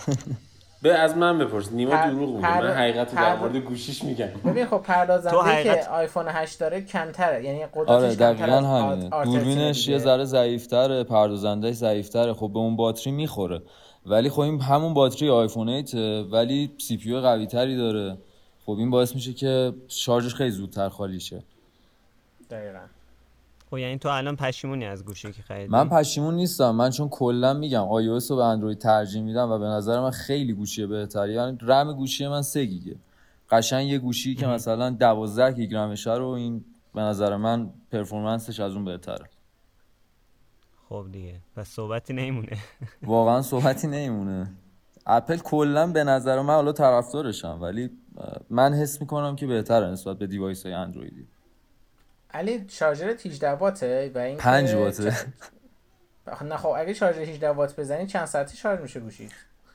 <laughs> به از من بپرس. نیما پر... دروغ میگه. من حقیقت در مورد گوشیش میگم. ببین خب پردازنده حقیقت... که آیفون 8 داره کمتره. یعنی قدرتش آره دقیقاً همینه. دوربینش یه ذره ضعیف‌تره پردازندهش ضعیف‌تره. خب به اون باتری می‌خوره. ولی خب این همون باتری آیفون 8 ولی سی پی قوی تری داره. خب این باعث میشه که شارژش خیلی زودتر خالی شه. دقیقاً. خب یعنی تو الان پشیمونی از گوشی که خریدی؟ من پشیمون نیستم. من چون کلا میگم iOS رو به اندروید ترجیح میدم و به نظر من خیلی گوشی بهتری. یعنی رم گوشی من 3 گیگه. قشنگ یه گوشی که مثلا 12 گیگ رمشه رو این به نظر من پرفورمنسش از اون بهتره. خب دیگه. پس صحبتی نمیمونه. <laughs> واقعا صحبتی نمیمونه. اپل کلا به نظر من حالا طرفدارشم ولی من حس می‌کنم که بهتره نسبت به device های اندرویدی. علی شارژر 18 واته و این 5 واته. نه خب اگه شارژر 18 وات بزنی چند ساعتی شارژ میشه گوشی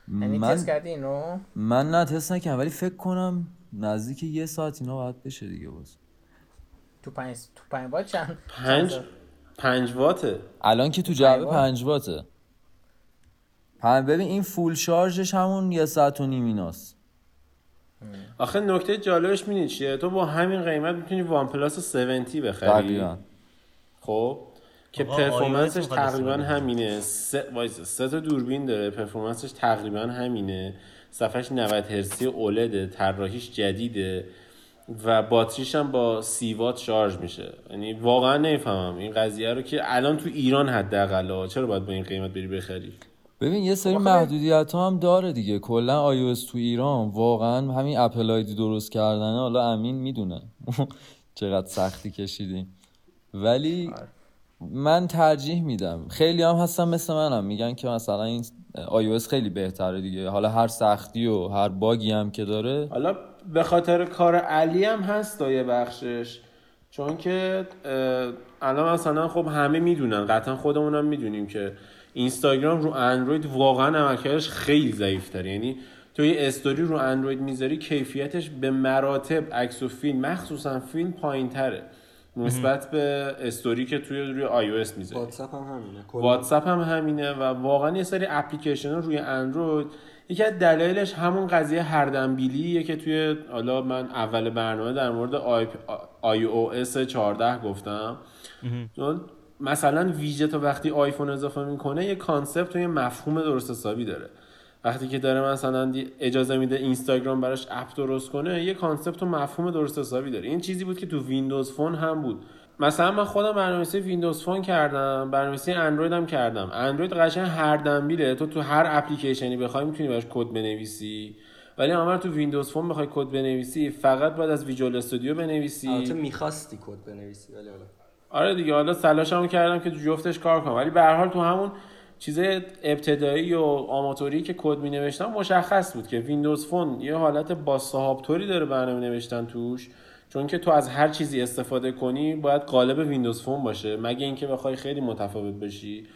یعنی من... تست کردی اینو؟ من نه تست نکردم ولی فکر کنم نزدیک یه ساعت اینا باید بشه دیگه باز. تو 5 تو 5 وات چند 5 5 واته؟ الان که تو جعبه 5 واته. ببین این full شارژش همون یه ساعت و نیم ایناست. آخه نکته جالبش می‌دونی چیه؟ تو با همین قیمت می‌تونی وان پلاس 7T بخری خب؟ که performance ش تقریبا همینه. سه سه تا دوربین داره. performance ش تقریبا همینه. صفحش 90 هرتزی OLED ه طراحیش جدیده و باتریش هم با سی وات شارژ میشه. یعنی واقعا نمی‌فهمم. این قضیه رو که الان تو ایران حداقل چرا باید با این قیمت بری بخری؟ ببین یه سری محدودیت ها هم داره دیگه. کلا iOS تو ایران واقعا همین اپل آیدی درست کردنه حالا امین می‌دونه. <laughs> چقدر سختی کشیدیم. ولی آره. من ترجیح میدم. خیلی هم هستن مثل منم. میگن که مثلا این iOS خیلی بهتره دیگه. حالا هر سختی و هر باگی هم که داره. حالا به خاطر کار علی هم هست یه بخشش. چون که الان مثلا خب همه می‌دونن. قطعا خودمونم می‌دونیم که اینستاگرام رو اندروید واقعا عملکردش خیلی ضعیف یعنی تو یه استوری رو اندروید می‌ذاری کیفیتش به مراتب عکس و فیلم مخصوصا فیلم پایین تره نسبت به استوری که توی روی آی او اس می‌ذاری. واتساپ هم همینه. واتساپ هم همینه و واقعا یه سری اپلیکیشن روی اندروید. یکی از دلایلش همون قضیه هردنبیلیه که توی حالا من اول برنامه در مورد آی او اس 14 گفتم. مثلا ویژه وقتی آیفون اضافه می‌کنه یه concept و یه مفهوم درست حسابی داره. وقتی که داره مثلا اجازه میده اینستاگرام براش app درست کنه یه concept و مفهوم درست حسابی داره. این چیزی بود که تو ویندوز فون هم بود. مثلا من خودم برنامه‌نویسی ویندوز فون کردم برنامه‌نویسی اندروید هم کردم. اندروید قشنگ هردنبیله. تو تو هر اپلیکیشنی بخوای می‌تونی براش کد بنویسی. ولی اما تو ویندوز فون بخوای کد بنویسی فقط باید از ویژوال استودیو بنویسی. البته می‌خواستی کد بنویسی ولی آره دیگه حالا تلاشمو کردم که جفتش کار کنم. ولی به هر حال تو همون چیز ابتدایی و آماتوری که کد می نوشتم مشخص بود که ویندوز فون یه حالت با صاحب طوری داره برنامه نوشتن توش. چون که تو از هر چیزی استفاده کنی باید قالب ویندوز فون باشه. مگه اینکه بخوای خیلی متفاوت بشی.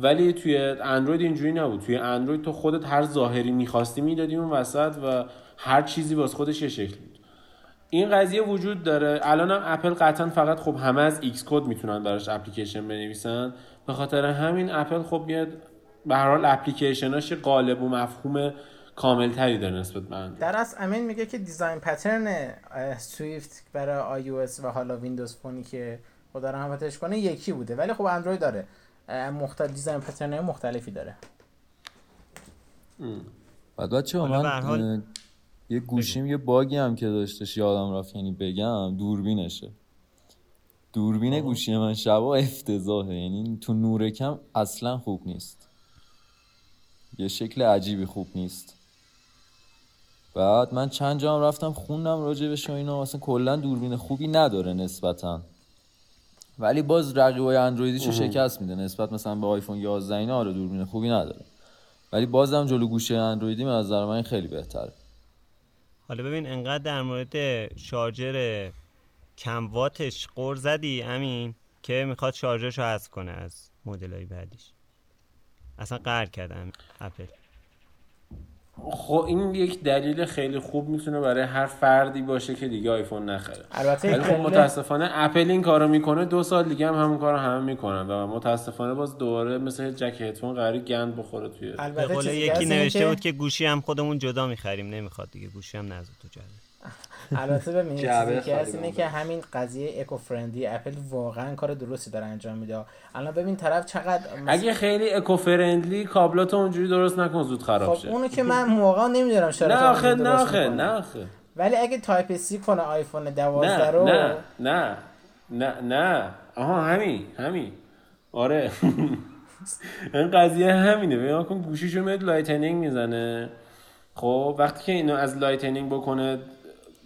ولی توی اندروید اینجوری نبود. توی اندروید تو خودت هر ظاهری می‌خواستی می‌دادی اون وسط و هر چیزی باز خودش یه شکل این قضیه وجود داره. الان هم اپل قطعا فقط خب همه از ایکس کد می‌تونن براش اپلیکیشن بنویسن. به خاطر همین اپل خب میاد به هر حال اپلیکیشناش قالب و مفهوم کامل تری داره نسبت به در اصل امین میگه که design pattern سویفت برای آی او اس و حالا ویندوز فونی که خدا رحمتش کنه یکی بوده. ولی خب اندروید داره. مختلف design pattern مختلفی داره. بعد بچه من یه گوشیم یه باگی هم که داشتش یادم رفت یعنی بگم دوربینشه. دوربین گوشی من شبا افتضاحه یعنی تو نور کم اصلا خوب نیست. یه شکل عجیبی خوب نیست. بعد من چند جام رفتم خوندم راجع به اینا اصلا کلا دوربین خوبی نداره نسبتا. ولی باز رقیبای اندرویدیشو شکست میده نسبت مثلا به آیفون 11 اینا آره دوربین خوبی نداره. ولی بازم جلو گوشه اندرویدی به نظر من خیلی بهتره. حالا ببین انقدر در مورد شارژر کم واتش قور زدی امین که می‌خواد شارژرش رو حذف کنه از مدل های بعدیش. اصلا قهر کردم اپل. خب این یک دلیل خیلی خوب می‌تونه برای هر فردی باشه که دیگه آیفون نخره. البته ولی خب متاسفانه اپل این کارو می‌کنه دو سال دیگه هم همون کارو همه می‌کنن و متاسفانه باز دوباره مثل جک هدفون قراری گند بخوره توی البته یکی نوشته بود که گوشی هم خودمون جدا می‌خریم نمی‌خواد دیگه گوشی هم نذار تو جلد البته ببینید چیزی که هست اینه که همین قضیه eco-friendly اپل واقعا کار درستی داره انجام میده. الان ببین طرف چقدر اگه خیلی eco-friendly کابلات اونجوری درست نکن زود خراب خب اونو که من موقع نمی‌دونم چرا نه آخه نه آخه نه آخه. ولی اگه Type-C کنه آیفون 12 رو نه نه نه نه. آها همین همین. آره. <laughs> این قضیه همینه. ببین کن گوشیشو میاد Lightning می‌زنه. خب وقتی که اینو از Lightning بکنه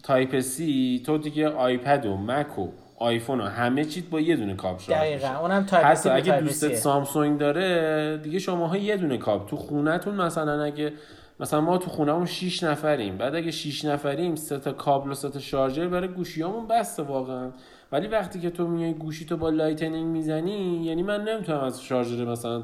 Type-C تو دیگه آیپد و مک و آیفون و همه چیت با یه دونه کابل شارژ دقیقاً اونم Type-C اگه دوستت سامسونگ داره دیگه شماها یه دونه کابل تو خونتون مثلا اگه مثلا ما تو خونهمون 6 نفریم. بعد اگه 6 نفریم سه تا کابل و سه تا شارژر برای گوشیامون بسه واقعا. ولی وقتی که تو میای گوشی تو با Lightning می‌زنی یعنی من نمی‌تونم از شارژر مثلا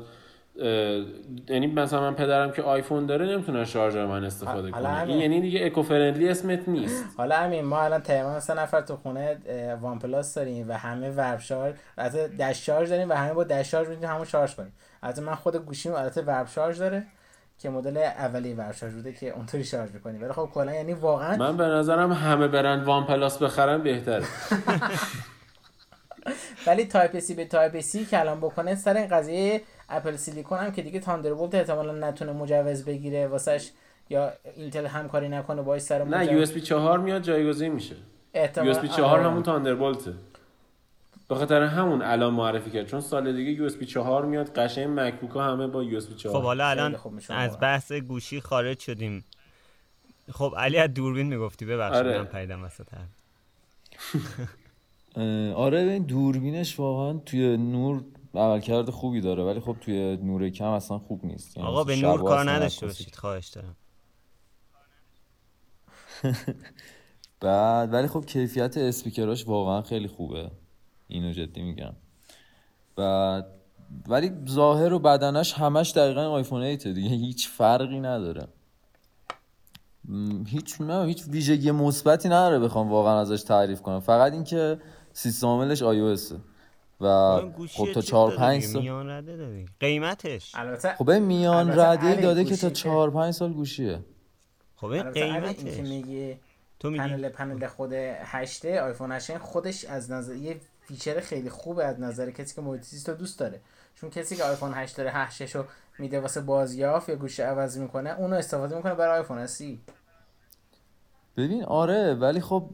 یعنی مثلا من پدرم که آیفون داره نمی‌تونه شارژر من استفاده کنه. این یعنی دیگه eco-friendly اسمت نیست. حالا همین ما الان تقریبا سه نفر تو خونه وان پلاس داریم و همه Warp Charge از Dash Charge داریم و همه با Dash Charge می‌تونیم همون شارژ کنیم. از من خود گوشیم البته Warp Charge داره که مدل اولی Warp Charge بوده که اونطوری شارژ می‌کنی ولی خب کلا یعنی واقعا من به نظرم همه برن وان پلاس بخرن بهتره. <laughs> ولی Type-C به Type-C کلام بکنه سر این قضیه Apple Silicon هم که دیگه Thunderbolt احتمالا نتونه مجوز بگیره واسش یا اینتل همکاری نکنه باعث سر نه USB 4 میاد جایگزین میشه. USB 4 همون Thunderbolt ه. به خاطر همون الان معرفی کرد چون سال دیگه USB 4 میاد قشنگ مکبوک ها همه با USB 4 خب حالا الان از بحث گوشی خارج شدیم. خب علی از دوربین می‌گفتی ببخشید آره. من پیدم وسط <laughs> آره این دوربینش واقعا توی نور عملکرد خوبی داره ولی خب توی نور کم اصلا خوب نیست. یعنی آقا به نور کار نداشته باشید. خواهش دارم. <laughs> بعد ولی خب کیفیت اسپیکراش واقعا خیلی خوبه. اینو جدی میگم. بعد ولی ظاهر و بدنش همش دقیقا آیفون 8 دیگه. هیچ فرقی نداره. هیچ نه هیچ ویژگی مثبتی نداره بخوام واقعا ازش تعریف کنم. فقط اینکه سیستم عاملش iOS و خب تا 4 5 سال میان رده قیمتش. البته خب میان رده داده که تا 4 5 سال گوشیه. خب قیمتش. که میگی تو میگی پنل پنل خود 8 آیفون 8 خودش از نظر یه feature خیلی خوبه از نظر کسی که محیط رو دوست داره. چون کسی که آیفون 8 داره 8 رو میده واسه بازیافت یا گوشی عوض می‌کنه اونو استفاده می‌کنه برای آیفون SE ببین آره ولی خب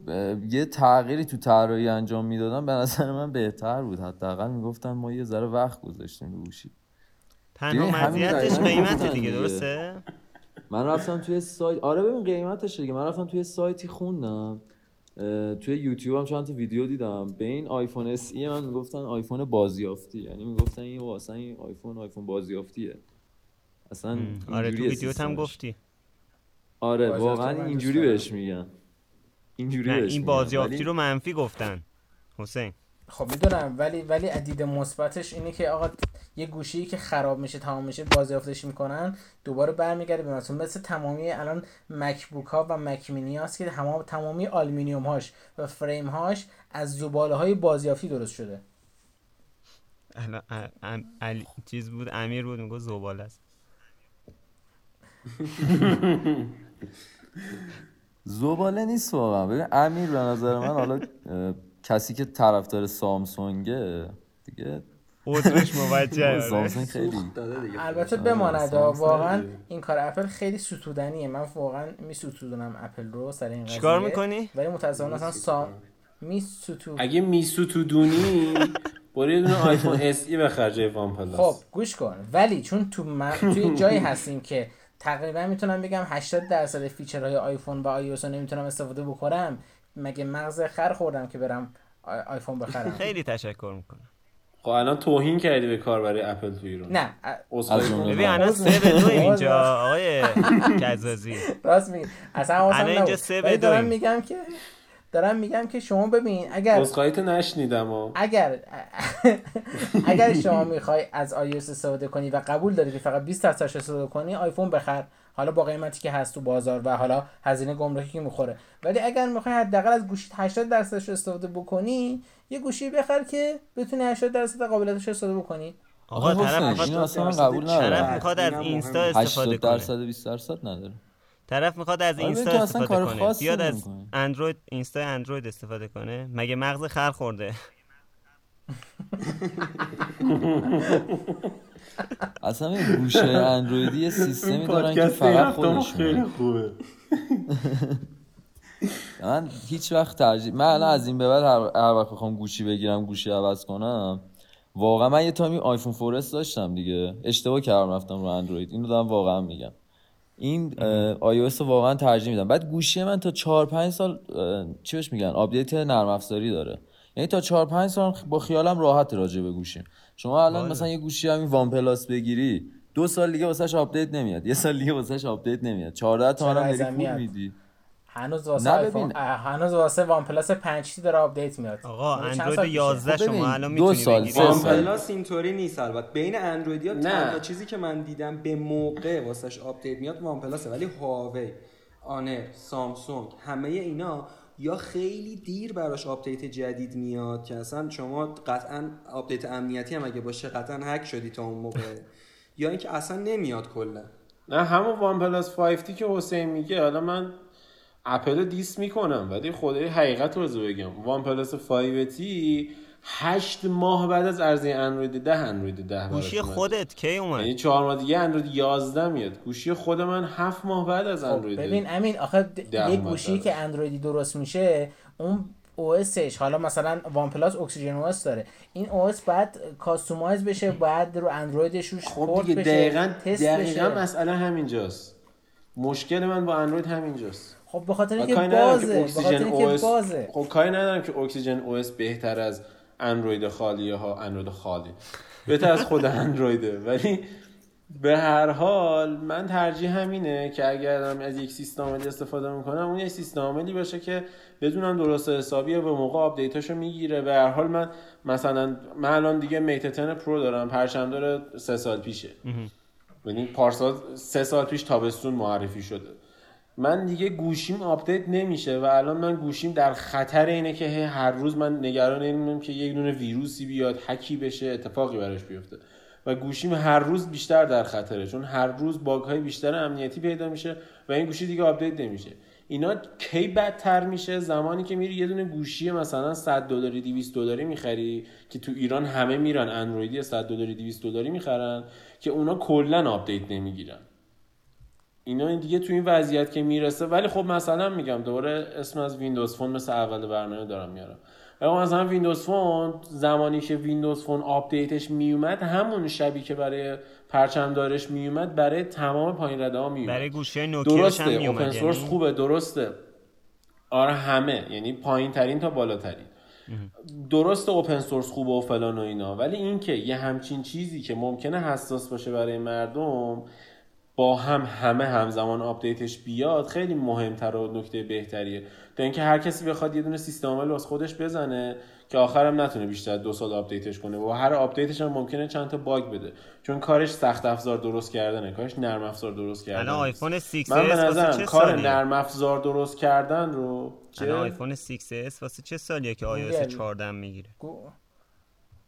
یه تغییری تو طراحی انجام می‌دادن به نظر من بهتر بود. حداقل می‌گفتن ما یه ذره وقت گذاشتیم رو گوشی. تنها مزیتش قیمت دیگه درسته؟ من رفتم توی سایت آره ببین قیمتش دیگه. من رفتم توی سایتی خوندم. توی یوتیوب هم چند تا ویدیو دیدم. به این آیفون SE من می‌گفتن آیفون بازیافتی. یعنی می‌گفتن این واسه این آیفون آیفون بازیافتیه. اصلا آره تو ویدیوت هم گفتی. آره واقعا اینجوری بهش میگن. اینجوری بهش این بازیافتی رو منفی گفتن. حسین. خب می‌دونم. ولی ولی دید مثبتش اینه که آقا یه گوشی که خراب میشه تمام میشه بازیافتش می‌کنن دوباره برمیگرده به مثلا مثل تمامی الان مکبوک ها و مک مینی هاست که تمام تمامی آلومینیوم هاش و فریم هاش از زباله های بازیافتی درست شده. الان چیز بود؟ امیر بود میگه زباله است. <laughs> <laughs> زباله نیست واقعا. ببین امیر به نظر من حالا کسی که طرفدار سامسونگه دیگه عذرش <laughs> موجه سامسونگ خیلی البته بماند واقعا این کار اپل خیلی ستودنیه. من واقعا می ستودنم اپل رو سر این قضیه. چیکار می‌کنی؟ ولی متاسفانه اصلا سام می ستو اگه می ستودونی برو یه دونه آیفون SE بخر جای وان پلاس. خب گوش کن. ولی چون تو م... توی جایی هستیم که تقریبا می‌تونم بگم 80 درصد feature های آیفون و آی رو نمی‌تونم استفاده بکنم. مگه مغز خر خوردم که برم آیفون بخرم؟ <laughs> خیلی تشکر می‌کنم. خب الان توهین کردی به کار برای اپل تو ایران. نه ببین الان سه به دو اینجا آقای <laughs> کزازی راست میگی. اصلا الان اینجا سه به دو میگم که دارم میگم که شما ببین اگر تو نشنیدم و... اگر <laughs> اگر شما می‌خوای از iOS استفاده کنی و قبول داری که فقط 20 درصدش استفاده کنی آیفون بخر. حالا با قیمتی که هست تو بازار و حالا هزینه گمرکی که می‌خوره. ولی اگر می‌خوای حداقل از گوشی 80 درصدش استفاده بکنی یه گوشی بخر که بتونی 80 درصد قابلیتش استفاده بکنی. آقا طرف می‌خواد قبول نداره طرف می‌خواد از اینستا استفاده کنه 80 درصد 20 درصد نداره. طرف می‌خواد از اینستا استفاده کنه. بیاد از اندروید اینستا اندروید استفاده کنه. مگه مغز خر خورده؟ اصلا این گوشه اندرویدی یه سیستمی دارن که فقط خودشون خیلی خوبه. من هیچ وقت ترجیح من الان از این به بعد هر, وقت بخوام گوشی بگیرم گوشی عوض کنم واقعا من یه تامی آیفون فورس داشتم دیگه. اشتباه کردم رفتم رو اندروید. اینو دارم واقعا میگم. این آی رو واقعا ترجیح میدم. بعد گوشی من تا 4 5 سال چی بهش میگن؟ آپدیت نرم افزاری داره. یعنی تا 4 5 سال با خیالم راحت راجع به گوشی شما الان باید. مثلا یه گوشی همین وان پلاس بگیری دو سال دیگه واسش آپدیت نمیاد. یه سال دیگه واسش آپدیت نمیاد. 14 تا هم میدی. هنوز واسه آیفون هنوز واسه وان پلاس 5T داره آپدیت میاد. آقا اندروید 11 شما الان می‌تونی سال وان پلاس اینطوری نیست البته. بین اندرویدیا تنها چیزی که من دیدم به موقع واسش آپدیت میاد وان پلاسه ولی هواوی آنر سامسونگ همه اینا یا خیلی دیر براش آپدیت جدید میاد که اصلا شما قطعا آپدیت امنیتی هم اگه باشه قطعا هک شدی تا اون موقع. <laughs> یا اینکه اصلا نمیاد کلا. نه همون وان پلاس 5T که حسین میگه حالا من اپل diss می‌کنم ولی خدای حقیقت رو بگم. وان پلاس 5T هشت ماه بعد از عرضه اندروید ده اندروید ده گوشی خودت کی اومد؟ یعنی چهار ماه دیگه اندروید 11 میاد. گوشی خود من هفت ماه بعد از خب، اندروید ببین امین آخه یک گوشی که اندرویدی درست میشه اون OS حالا مثلا وان پلاس اکسیژن او داره. این OS بعد customize بشه بعد رو اندرویدش روش خب دیگه دقیقاً دقیقاً مسئله همینجاست. مشکل من با اندروید همینجاست. خب به خاطر اینکه بازه به خاطر اینکه بازه. خب کاری ندارم که اکسیژن او بهتر از اندروید خالیه ها اندروید خالی. بهتر از خود اندرویده. ولی به هر حال من ترجیح همینه که اگر از یک سیستم عاملی استفاده می‌کنم اون یک سیستم عاملی باشه که بدونم درست حسابیه به موقع آپدیتاشو می‌گیره. به هر حال من مثلا من الان دیگه Mate 10 Pro دارم پرچم داره سه سال پیشه. یعنی پارسال سه سال پیش تابستون معرفی شده. من دیگه گوشیم آپدیت نمیشه و الان من گوشیم در خطر اینه که هر روز من نگران اینم که یک دونه ویروسی بیاد هکی بشه اتفاقی براش بیفته. و گوشیم هر روز بیشتر در خطره چون هر روز باگ های بیشتر امنیتی پیدا میشه و این گوشی دیگه آپدیت نمیشه. اینا کی بدتر میشه؟ زمانی که میری یه دونه گوشی مثلا 100 دلاری 200 دلاری می‌خری که تو ایران همه میرن اندرویدی 100 دلاری 200 دلاری می‌خرن که اونا کلا آپدیت نمی‌گیرن. اینا این دیگه تو این وضعیت که می‌رسه ولی خب مثلا میگم دوباره اسم از Windows Phone مثل اول برنامه دارم میارم. ولی مثلا Windows Phone زمانی که Windows Phone آپدیتش میومد همون شبی که برای پرچم دارش میومد برای تمام پایین رده ها میومد. برای گوشی نوکیاش هم میومد open source یعنی... خوبه درسته. آره همه یعنی پایین ترین تا بالاترین. درست open source خوبه و فلان و اینا ولی اینکه یه همچین چیزی که ممکنه حساس باشه برای مردم با هم همه همزمان آپدیتش بیاد خیلی مهمتر و نکته بهتریه. تا اینکه هر کسی بخواد یه دونه سیستم عامل واسه خودش بزنه که آخرم نتونه بیشتر دو سال update ش کنه و هر update ش هم ممکنه چند تا bug بده. چون کارش سخت افزار درست کردنه کارش نرم افزار درست کردن الان آیفون 6 من به نظرم کار نرم افزار درست کردن رو الان آیفون 6s واسه چه سالیه که iOS 14 می‌گیره؟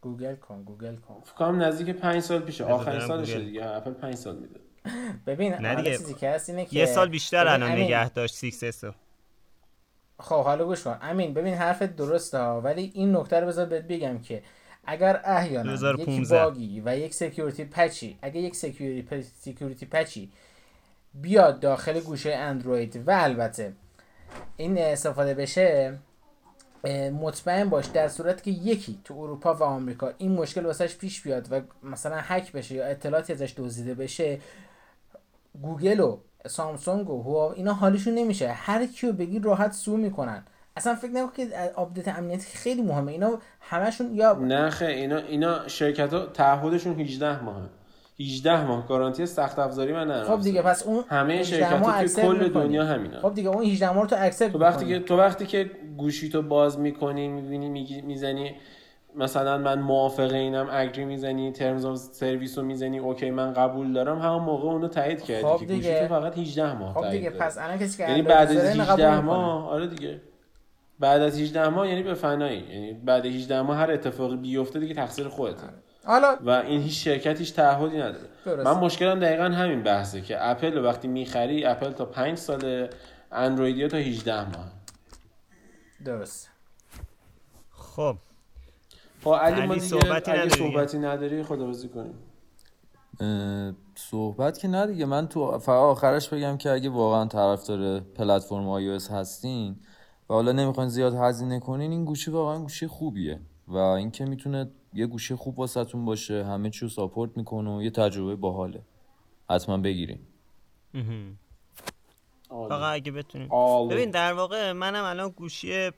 گوگل کن گوگل کن. فکر کنم نزدیک 5 سال پیشه. آخرین سالشه دیگه. اپل 5 سال میده. <laughs> ببین نه دیگه چیزی که هست اینه که یه سال بیشتر الان نگه داشت 6 خب حالا گوش کن. امین ببین حرفت درسته ولی این نکته رو بذار بهت بگم که اگر احیانا یک باگی و یک security patch ی اگه یک security security patch ی بیاد داخل گوشی اندروید و البته این استفاده بشه مطمئن باش در صورت که یکی تو اروپا و آمریکا این مشکل واسش پیش بیاد و مثلا هک بشه یا اطلاعاتی ازش دزدیده بشه گوگل و سامسونگ و هواوی اینا حالشون نمیشه. هر کیو بگی راحت sue می‌کنن. اصلا فکر نکنم که update امنیتی خیلی مهمه. اینا همشون یا نه خیلی. اینا اینا شرکت ها تعهدشون 18 ماهه. 18 ماه. گارانتی سخت افزاری من ندارم. خب دیگه پس اون همه شرکت توی کل دنیا همینا. خب دیگه اون 18 ماه رو تو accept تو وقتی که تو وقتی که گوشی تو باز می‌کنی می‌بینی می‌زنی مثلا من موافقه اینم agree می‌زنی terms of service رو می‌زنی okay من قبول دارم. همون موقع اونو تایید کردی خب که گوشی تو فقط 18 ماه خب دیگه پس الان کسی که یعنی بعد از 18 ماه. آره دیگه. بعد از 18 ماه یعنی به فنایی. یعنی بعد 18 ماه هر اتفاقی بیفته دیگه تقصیر خودته. حالا و این هیچ شرکت هیچ تعهدی نداره. درست. من مشکلم دقیقا همین بحثه که اپل رو وقتی می‌خری اپل تا 5 ساله اندرویدیا تا 18 ماه. درست خب. خب علی ما دیگه صحبتی اگه صحبتی نداری خداحافظی کنیم. صحبت که نه دیگه. من تو فقط آخرش بگم که اگه واقعا طرفدار پلتفرم iOS هستین و حالا نمی‌خواین زیاد هزینه کنین این گوشی واقعا گوشی خوبیه و اینکه می‌تونه یه گوشی خوب واسهتون باشه همه چی رو ساپورت می‌کنه و یه تجربه باحاله. حتما بگیرین. فقط اگه بتونین. ببین در واقع منم الان گوشی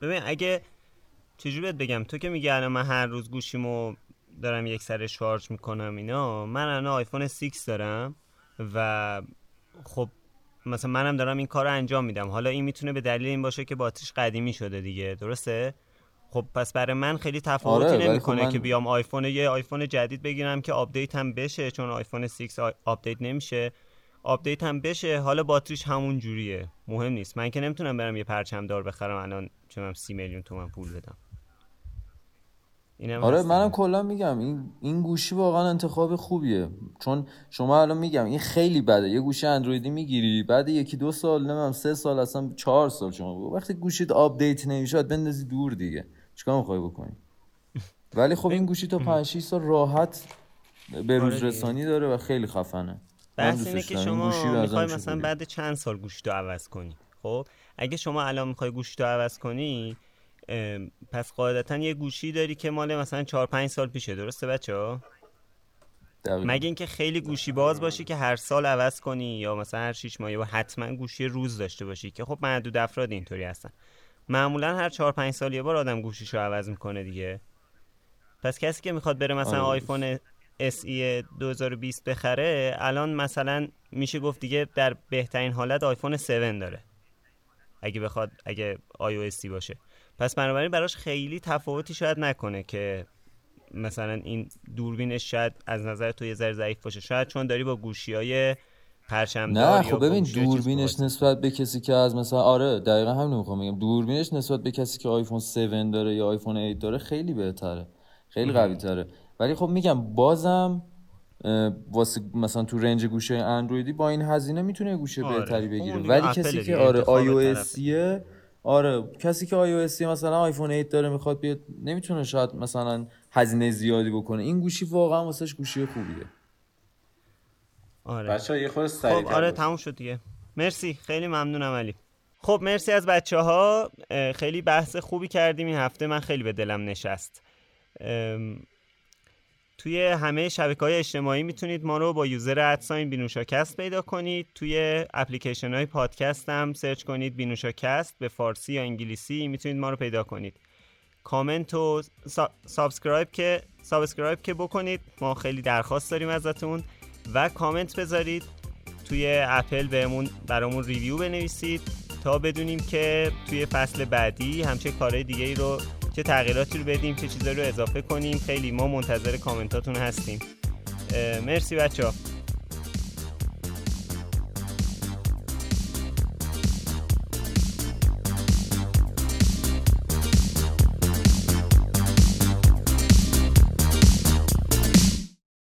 ببین اگه چجوری بهت بگم؟ تو که میگی الان من هر روز گوشیمو دارم یک سره شارژ می‌کنم اینا من الان آیفون 6 دارم و خب مثلا منم دارم این کار رو انجام میدم. حالا این می‌تونه به دلیل این باشه که باتریش قدیمی شده دیگه درسته؟ خب پس برای من خیلی تفاوتی آره نمی‌کنه خب من... که بیام آیفون یه آیفون جدید بگیرم که update هم بشه چون آیفون 6 update نمیشه. update هم بشه حالا باتریش همون جوریه. مهم نیست. من که نمی‌تونم برم یه پرچم دار بخرم الان چون سی میلیون تومن پول بدم. آره منم کلا میگم این این گوشی واقعا انتخاب خوبیه. چون شما الان میگم این خیلی بده. یه گوشی اندرویدی می‌گیری بعد یکی دو سال نمی‌دونم سه سال اصلا چهار سال شما وقتی گوشیت update نمی‌شد بندازی دور دیگه. چیکار می‌خوای بکنی؟ ولی خب <laughs> این گوشی تا 5 6 سال راحت به روز آره رسانی داره و خیلی خفنه. بحث اینه که شما می‌خوای مثلا بعد چند سال گوشی تو عوض کنی خب؟ اگه شما الان می‌خوای گوشی تو عوض کنی پس قاعدتا یه گوشی داری که مال مثلا 4 5 سال پیشه درسته بچه ها مگه اینکه خیلی گوشی باز باشی که هر سال عوض کنی یا مثلا هر 6 ماه یا حتما گوشی روز داشته باشی که خب معدود افراد اینطوری هستن. معمولا هر 4 5 سال یه بار آدم گوشیشو عوض می‌کنه دیگه. پس کسی که می‌خواد بره مثلا آره. آیفون SE 2020 بخره الان مثلا میشه گفت دیگه در بهترین حالت آیفون 7 داره. اگه بخواد اگه iOS باشه. پس بنابراین براش خیلی تفاوتی شاید نکنه که مثلا این دوربینش شاید از نظر تو یه ذره ضعیف باشه. شاید چون داری با گوشی های نه خب ببین دوربینش نسبت به کسی که از مثلا آره دقیقا همین می‌خوام بگم. دوربینش نسبت به کسی که آیفون 7 داره یا آیفون 8 داره خیلی بهتره. خیلی قوی تره ولی خب میگم بازم واسه مثلا تو رنج گوشه اندرویدی با این هزینه می‌تونه گوشه آره. بهتری بگیره. ولی کسی که آره آی او آره کسی که iOS مثلا آیفون 8 داره می‌خواد بیاد نمی‌تونه شاید مثلا هزینه زیادی بکنه. این گوشی واقعا واسش گوشی خوبیه. آره. بچه یه خود خب آره تموم شد دیگه. مرسی خیلی ممنونم علی. خب مرسی از بچه ها خیلی بحث خوبی کردیم. این هفته من خیلی به دلم نشست. توی همه شبکه های اجتماعی می‌تونید ما رو با user at sign بینوشاکست پیدا کنید. توی اپلیکیشن های پادکست هم search کنید بینوشاکست به فارسی یا انگلیسی می‌تونید ما رو پیدا کنید. کامنت و subscribe که subscribe که بکنید. ما خیلی درخواست داریم ازتون. و کامنت بذارید. توی اپل بهمون برامون review بنویسید تا بدونیم که توی فصل بعدی همچه کارهای دیگه ای رو چه تغییراتی رو بدیم چه چیزایی رو اضافه کنیم. خیلی ما منتظر کامنتاتون هستیم. مرسی بچه ها